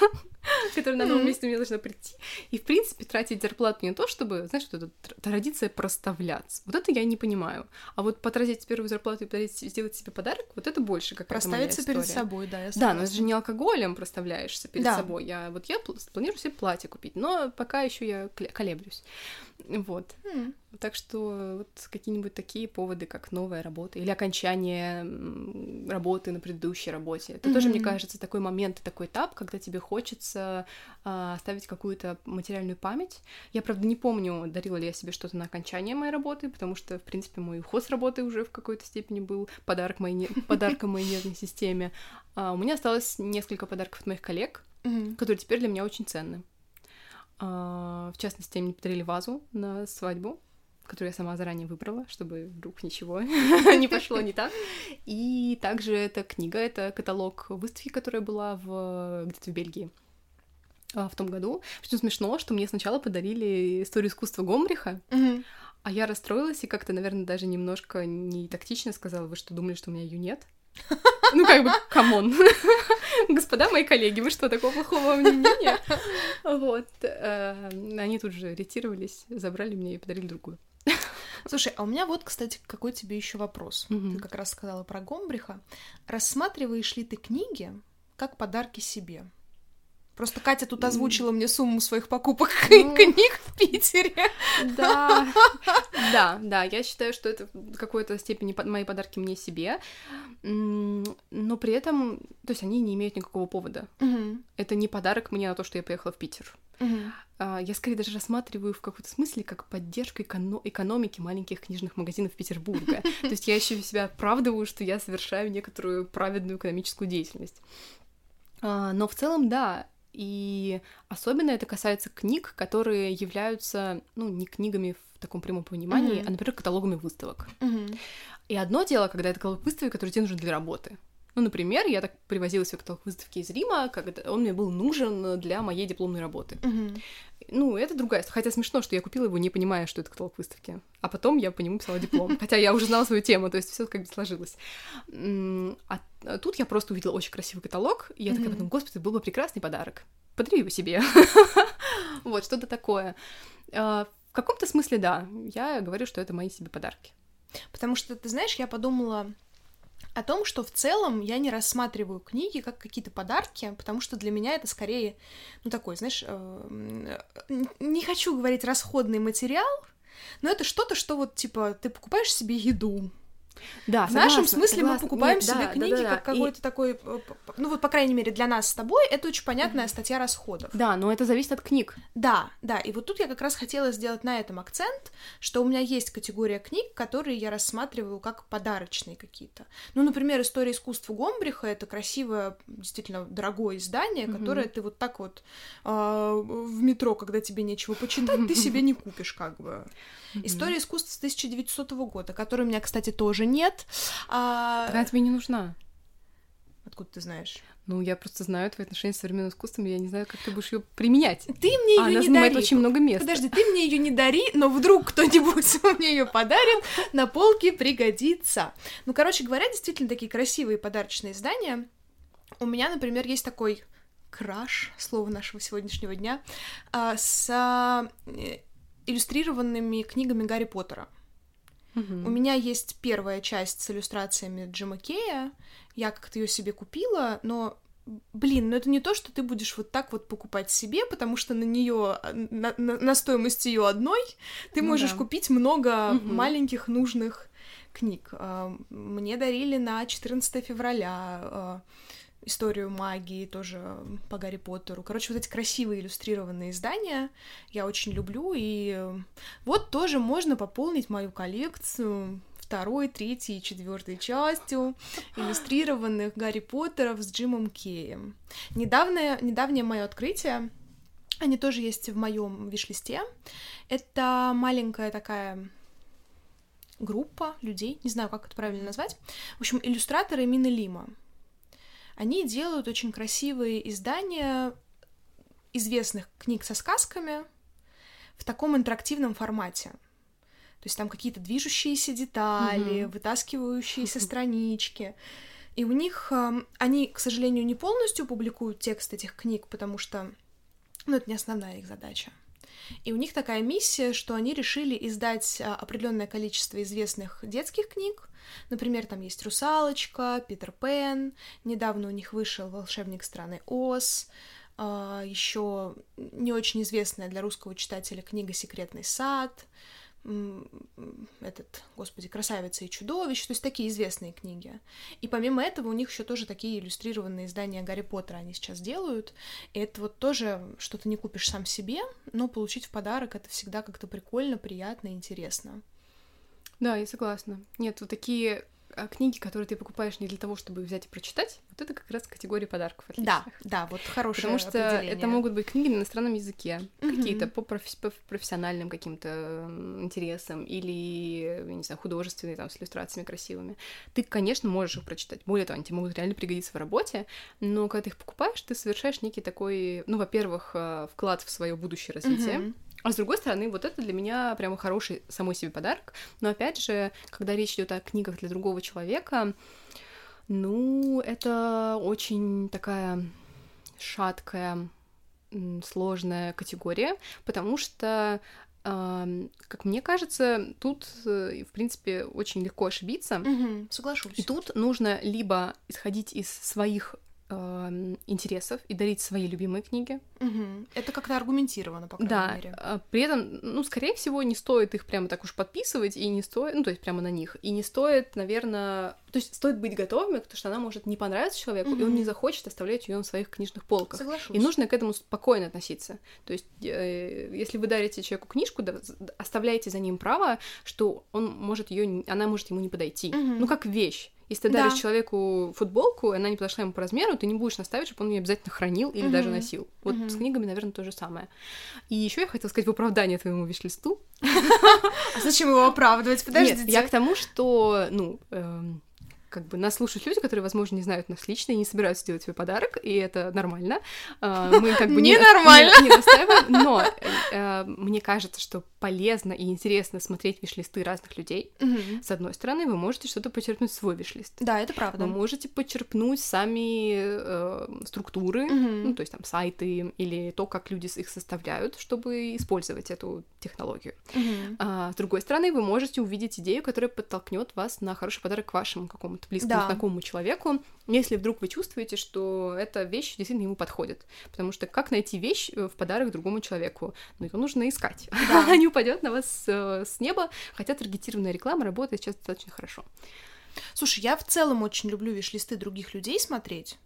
которая на новом месте мне должна прийти. И, в принципе, тратить зарплату не то, чтобы, знаешь, вот эта традиция проставляться. Вот это я не понимаю. А вот потратить первую зарплату и подарить, сделать себе подарок, вот это больше как Проставиться перед собой, да, я Да, но это же не алкоголем проставляешься перед да. собой. Я вот я планирую себе платье купить, но пока еще я колеблюсь. Вот. Mm. Так что вот какие-нибудь такие поводы, как новая работа или окончание работы на предыдущей работе. Это mm-hmm. тоже, мне кажется, такой момент, такой этап, когда тебе хочется а, оставить какую-то материальную память. Я, правда, не помню, дарила ли я себе что-то на окончание моей работы, потому что, в принципе, мой уход с работы уже в какой-то степени был подарок моей подарком моей нервной системе. А, у меня осталось несколько подарков от моих коллег, mm-hmm. которые теперь для меня очень ценны. А, в частности, мне подарили вазу на свадьбу, которую я сама заранее выбрала, чтобы вдруг ничего не пошло не так. И также эта книга, это каталог выставки, которая была в где-то в Бельгии в том году. Что смешно, что мне сначала подарили историю искусства Гомбриха, а я расстроилась и как-то, наверное, даже немножко не тактично сказала, вы что, думали, что у меня ее нет? Ну, как бы, come on. Господа мои коллеги, вы что, такого плохого мнения? Вот. Э, они тут же ретировались, забрали меня и подарили другую. Слушай, а у меня вот, кстати, какой тебе еще вопрос. Ты как раз сказала про Гомбриха. Рассматриваешь ли ты книги как подарки себе? Просто Катя тут озвучила мне сумму своих покупок ну, книг в Питере. Да, да, да, я считаю, что это в какой-то степени мои подарки мне себе, но при этом, то есть они не имеют никакого повода. Угу. Это не подарок мне на то, что я поехала в Питер. Угу. Я скорее даже рассматриваю в каком-то смысле как поддержку эконом- экономики маленьких книжных магазинов Петербурга. То есть я еще себя оправдываю, что я совершаю некоторую праведную экономическую деятельность. А, но в целом, да, и особенно это касается книг, которые являются, ну, не книгами в таком прямом понимании, mm-hmm. а, например, каталогами выставок. Mm-hmm. И одно дело, когда это каталог выставок, который тебе нужен для работы. Ну, например, я так привозила себе каталог выставки из Рима, когда он мне был нужен для моей дипломной работы. Mm-hmm. Ну, это другая история. Хотя смешно, что я купила его, не понимая, что это каталог выставки. А потом я по нему писала диплом. Хотя я уже знала свою тему, то есть все как бы сложилось. А тут я просто увидела очень красивый каталог, и я такая подумала, господи, был бы прекрасный подарок. Подари его себе. Вот, что-то такое. А, в каком-то смысле, да, я говорю, что это мои себе подарки. Потому что, ты знаешь, я подумала, о том, что в целом я не рассматриваю книги как какие-то подарки, потому что для меня это скорее, ну такой, знаешь, э, не хочу говорить расходный материал, но это что-то, что вот типа ты покупаешь себе еду, да, в согласна, нашем смысле согласна. мы покупаем Нет, себе да, книги да, да, да. как какой-то и... такой, ну вот по крайней мере для нас с тобой это очень понятная mm-hmm. статья расходов. Да, но это зависит от книг. Да, да, и вот тут я как раз хотела сделать на этом акцент, что у меня есть категория книг, которые я рассматриваю как подарочные какие-то. Ну, например, история искусства Гомбриха это красивое, действительно дорогое издание, mm-hmm. которое ты вот так вот э, в метро, когда тебе нечего почитать, ты себе не купишь как бы. История искусства с 1900 года, которой у меня, кстати, тоже нет. А... Она тебе не нужна. Откуда ты знаешь? Ну, я просто знаю твои отношения с современным искусством, я не знаю, как ты будешь ее применять. Ты мне ее а, не дари. очень много места. Подожди, ты мне ее не дари, но вдруг кто-нибудь мне ее подарит, на полке пригодится. Ну, короче говоря, действительно такие красивые подарочные издания. У меня, например, есть такой краш, слово нашего сегодняшнего дня, а, с э, иллюстрированными книгами Гарри Поттера. Угу. У меня есть первая часть с иллюстрациями Джима Кея. Я как-то ее себе купила, но блин, ну это не то, что ты будешь вот так вот покупать себе, потому что на нее, на, на, на стоимость ее одной, ты ну можешь да. купить много угу. маленьких нужных книг. А, мне дарили на 14 февраля а, историю магии, тоже по Гарри Поттеру. Короче, вот эти красивые иллюстрированные издания я очень люблю, и вот тоже можно пополнить мою коллекцию второй, третьей и четвертой частью иллюстрированных Гарри Поттеров с Джимом Кеем. Недавнее, недавнее мое открытие, они тоже есть в моем виш-листе. Это маленькая такая группа людей, не знаю, как это правильно назвать. В общем, иллюстраторы Мины Лима они делают очень красивые издания известных книг со сказками в таком интерактивном формате. То есть там какие-то движущиеся детали, mm-hmm. вытаскивающиеся странички. И у них э, они, к сожалению, не полностью публикуют текст этих книг, потому что ну, это не основная их задача. И у них такая миссия, что они решили издать а, определенное количество известных детских книг, Например, там есть «Русалочка», «Питер Пен», недавно у них вышел «Волшебник страны Оз», а, еще не очень известная для русского читателя книга «Секретный сад», этот, господи, «Красавица и чудовище», то есть такие известные книги. И помимо этого у них еще тоже такие иллюстрированные издания Гарри Поттера они сейчас делают. И это вот тоже что то не купишь сам себе, но получить в подарок это всегда как-то прикольно, приятно интересно. Да, я согласна. Нет, вот такие книги, которые ты покупаешь не для того, чтобы взять и прочитать, вот это как раз категория подарков отличных. Да, да, вот хорошее Потому что это могут быть книги на иностранном языке, mm-hmm. какие-то по, профи- по профессиональным каким-то интересам или, не знаю, художественные, там, с иллюстрациями красивыми. Ты, конечно, можешь их прочитать. Более того, они тебе могут реально пригодиться в работе, но когда ты их покупаешь, ты совершаешь некий такой, ну, во-первых, э, вклад в свое будущее развитие, mm-hmm а с другой стороны, вот это для меня прямо хороший самой себе подарок. Но опять же, когда речь идет о книгах для другого человека, ну, это очень такая шаткая, сложная категория, потому что как мне кажется, тут, э, в принципе, очень легко ошибиться. Угу, соглашусь. И тут нужно либо исходить из своих э, интересов и дарить свои любимые книги. Мгм. Это как-то аргументировано, по крайней Да, мере. а, при этом, ну, скорее всего, не стоит их прямо так уж подписывать, и не стоит, ну, то есть прямо на них, и не стоит, наверное, то есть стоит быть готовыми, потому что она может не понравиться человеку, и он не захочет оставлять ее на своих книжных полках. Соглашусь. И нужно к этому спокойно относиться. То есть, э, если вы дарите человеку книжку, да, оставляйте за ним право, что он может ее, она может ему не подойти. Мгм. Ну, как вещь. Если ты Да. даришь человеку футболку, и она не подошла ему по размеру, ты не будешь наставить, чтобы он ее обязательно хранил или даже Мгм. носил. Вот Мгм. с книгами, наверное, то же самое. И еще я хотела сказать в оправдание твоему виш-листу. А зачем его оправдывать? Подождите. Я к тому, что, ну, эм, как бы нас слушают люди, которые, возможно, не знают нас лично и не собираются делать свой подарок, и это нормально. А, Мы как бы не, настаиваем, но э, мне кажется, что полезно и интересно смотреть виш-листы разных людей. С одной стороны, вы можете что-то почерпнуть свой виш-лист. Да, это правда. Вы можете почерпнуть сами э, структуры, Мгм. ну, то есть там сайты или то, как люди их составляют, чтобы использовать эту технологию. Мгм. А, с другой стороны, вы можете увидеть идею, которая подтолкнет вас на хороший подарок к вашему какому-то близкому Да. знакомому человеку, если вдруг вы чувствуете, что эта вещь действительно ему подходит. Потому что как найти вещь э, в подарок другому человеку? Ну, ее нужно искать. Да. Она не упадет на вас э, с неба, хотя таргетированная реклама работает сейчас достаточно хорошо. Слушай, я в целом очень люблю виш-листы других людей смотреть.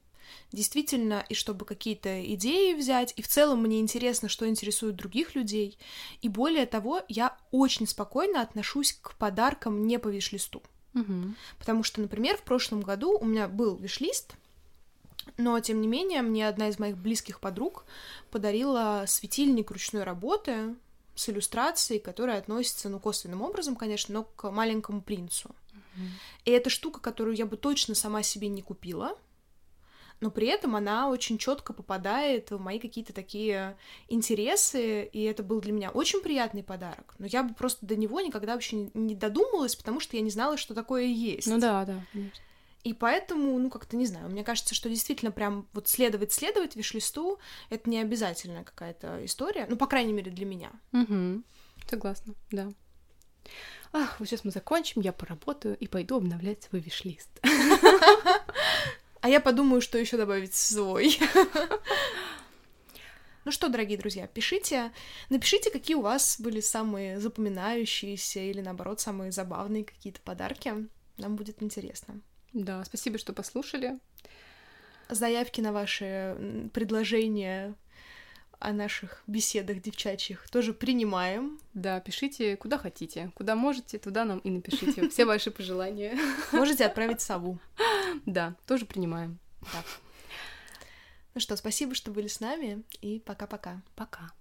Действительно, и чтобы какие-то идеи взять, и в целом мне интересно, что интересует других людей. И более того, я очень спокойно отношусь к подаркам не по виш-листу. Мгм. Потому что, например, в прошлом году у меня был виш-лист, но, тем не менее, мне одна из моих близких подруг подарила светильник ручной работы с иллюстрацией, которая относится, ну, косвенным образом, конечно, но к маленькому принцу. И это штука, которую я бы точно сама себе не купила, но при этом она очень четко попадает в мои какие-то такие интересы, и это был для меня очень приятный подарок. Но я бы просто до него никогда вообще не- додумалась, потому что я не знала, что такое есть. Ну да, да, конечно. И поэтому, ну, как-то не знаю, мне кажется, что действительно прям вот следовать-следовать виш-листу — это не обязательная какая-то история, ну, по крайней мере, для меня. Мгм. Согласна, да. Ах, вот сейчас мы закончим, я поработаю и пойду обновлять свой виш-лист. А я подумаю, что еще добавить свой. Ну что, дорогие друзья, пишите, напишите, какие у вас были самые запоминающиеся или, наоборот, самые забавные какие-то подарки. Нам будет интересно. Да, спасибо, что послушали. Заявки на ваши предложения о наших беседах девчачьих тоже принимаем. Да, пишите куда хотите. Куда можете, туда нам и напишите. Все ваши пожелания. Можете отправить сову. Да, тоже принимаем. Ну что, спасибо, что были с нами, и пока-пока. Пока.